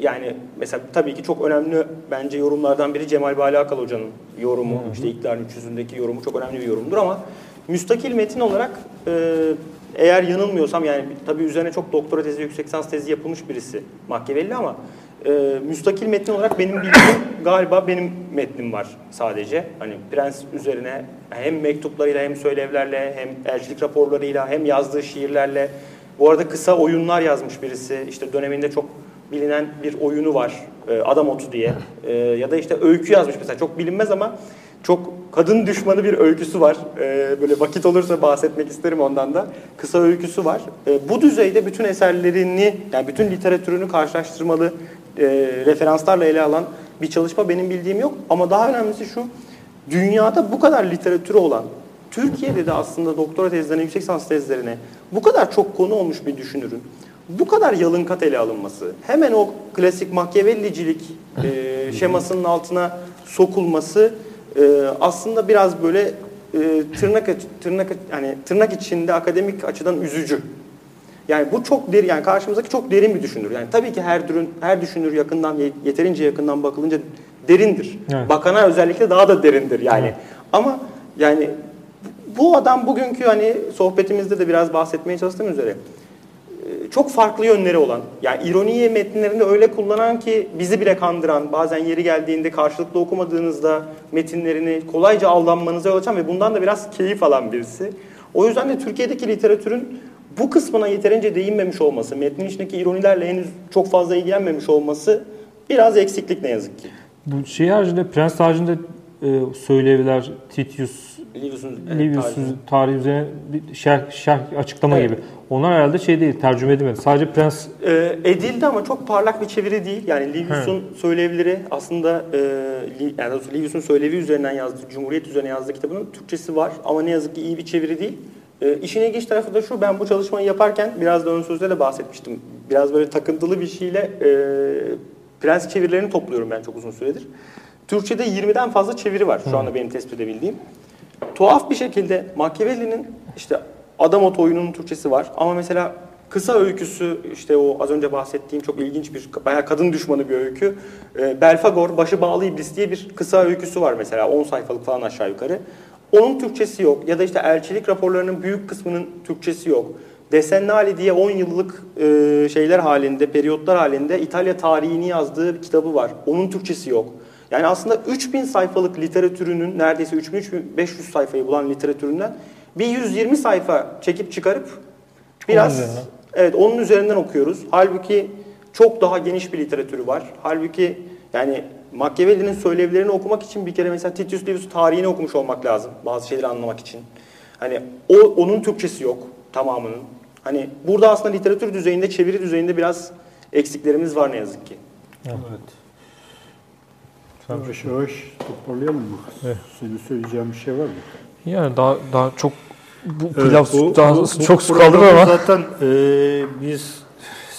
yani mesela tabii ki çok önemli bence yorumlardan biri Cemal Bali Akal Hoca'nın yorumu, işte İktidarın 300'ündeki yorumu çok önemli bir yorumdur ama müstakil metin olarak e, eğer yanılmıyorsam yani tabii üzerine çok doktora tezi, yüksek lisans tezi yapılmış birisi Machiavelli ama e, müstakil metin olarak benim bildiğim [coughs] galiba benim metnim var sadece. Hani prens üzerine hem mektuplarıyla hem söylevlerle hem elçilik raporlarıyla hem yazdığı şiirlerle bu arada kısa oyunlar yazmış birisi. İşte döneminde çok bilinen bir oyunu var. e, Adam Otu diye. E, ya da işte öykü yazmış mesela. Çok bilinmez ama çok kadın düşmanı bir öyküsü var. E, böyle vakit olursa bahsetmek isterim ondan da. Kısa öyküsü var. Bu düzeyde bütün eserlerini, yani bütün literatürünü karşılaştırmalı referanslarla ele alan bir çalışma benim bildiğim yok. Ama daha önemlisi şu, dünyada bu kadar literatürü olan, Türkiye'de de aslında doktora tezlerine, yüksek lisans tezlerine bu kadar çok konu olmuş bir düşünürün bu kadar yalın kat ele alınması, hemen o klasik Machiavellicilik e, şemasının altına sokulması e, aslında biraz böyle e, tırnak tırnak yani tırnak içinde akademik açıdan üzücü. Yani bu çok derin yani karşımızdaki çok derin bir düşünür. Yani tabii ki her dürün her düşünür yakından yeterince yakından bakılınca derindir. Evet. Bakana özellikle daha da derindir yani. Ama yani bu adam bugünkü hani sohbetimizde de biraz bahsetmeye çalıştığım üzere çok farklı yönleri olan, yani ironiyi metinlerinde öyle kullanan ki bizi bile kandıran, bazen yeri geldiğinde karşılıklı okumadığınızda metinlerini kolayca aldanmanıza yol açan ve bundan da biraz keyif alan birisi. O yüzden de Türkiye'deki literatürün bu kısmına yeterince değinmemiş olması, metnin içindeki ironilerle henüz çok fazla ilgilenmemiş olması biraz eksiklik ne yazık ki. Bu şey haricinde, Prens haricinde e, söylevler, Titius, Livius'un e, tarzı. tarihi üzerine bir şerh, şerh açıklama Evet. gibi. Onlar herhalde şey değil, tercüme edilmedi. Sadece Prens Ee, edildi ama çok parlak bir çeviri değil. Yani Livius'un söylevleri aslında e, yani Livius'un söylevi üzerinden yazdığı, Cumhuriyet üzerine yazdığı kitabının Türkçesi var ama ne yazık ki iyi bir çeviri değil. E, işin ilginç tarafı da şu, ben bu çalışmayı yaparken biraz da ön sözde de bahsetmiştim. Biraz böyle takıntılı bir şeyle e, prens çevirilerini topluyorum ben çok uzun süredir. Türkçe'de 20'den fazla çeviri var şu anda benim tespit edebildiğim. Tuhaf bir şekilde Machiavelli'nin işte Adam Ot oyununun Türkçesi var ama mesela kısa öyküsü işte o az önce bahsettiğim çok ilginç bir bayağı kadın düşmanı bir öykü. Ee, Belfagor Başı Bağlı İblis diye bir kısa öyküsü var mesela 10 sayfalık falan aşağı yukarı. Onun Türkçesi yok ya da işte elçilik raporlarının büyük kısmının Türkçesi yok. Desennali diye 10 yıllık e, şeyler halinde, periyotlar halinde İtalya tarihini yazdığı bir kitabı var. Onun Türkçesi yok. Yani aslında 3000 sayfalık literatürünün neredeyse 3000-3500 sayfayı bulan literatüründen bir 120 sayfa çekip çıkarıp biraz üzerinden. evet onun üzerinden okuyoruz. Halbuki çok daha geniş bir literatürü var. Halbuki yani Machiavelli'nin söylevlerini okumak için bir kere mesela Titius Livius tarihini okumuş olmak lazım bazı şeyleri anlamak için. Hani o onun Türkçesi yok tamamının. Hani burada aslında literatür düzeyinde, çeviri düzeyinde biraz eksiklerimiz var ne yazık ki. Evet. Yavaş yavaş toparlayalım mı? Evet. Senin söyleyeceğin bir şey var mı? yani daha daha çok bu Evet, pilav bu- daha bu- bu çok su kaldırır ama Zaten e, biz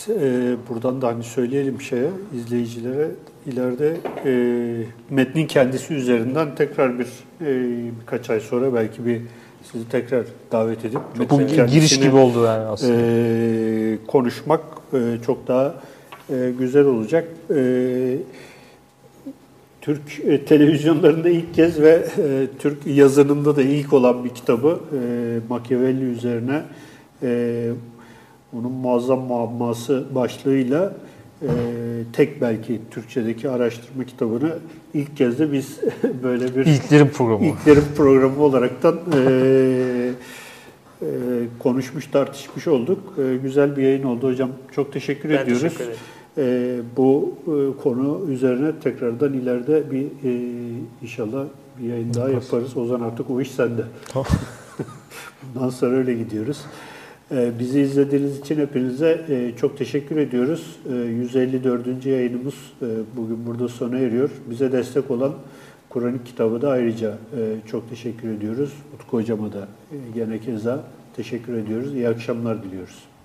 e, buradan da hani söyleyelim şeye izleyicilere ileride e, metnin kendisi üzerinden tekrar bir e, birkaç ay sonra belki bir sizi tekrar davet edip bu giriş gibi oldu yani aslında. e, konuşmak e, çok daha e, güzel olacak. E, Türk e, televizyonlarında ilk kez ve e, Türk yazınında da ilk olan bir kitabı e, Machiavelli üzerine e, onun muazzam muamması başlığıyla e, tek belki Türkçedeki araştırma kitabını ilk kez de biz [laughs] böyle bir İlklerin programı. İlklerin programı olaraktan e, e, konuşmuş, tartışmış olduk. E, güzel bir yayın oldu hocam. Çok teşekkür Ben ediyoruz. teşekkür ederim. E, bu e, konu üzerine tekrardan ileride bir e, inşallah bir yayın daha Yaparız. Ozan artık o iş sende. Bundan [laughs] sonra öyle gidiyoruz. E, bizi izlediğiniz için hepinize e, çok teşekkür ediyoruz. E, 154. yayınımız e, bugün burada sona eriyor. Bize destek olan Kur'an kitabı da ayrıca e, çok teşekkür ediyoruz. Utku hocama da e, gene keza teşekkür ediyoruz. İyi akşamlar diliyoruz.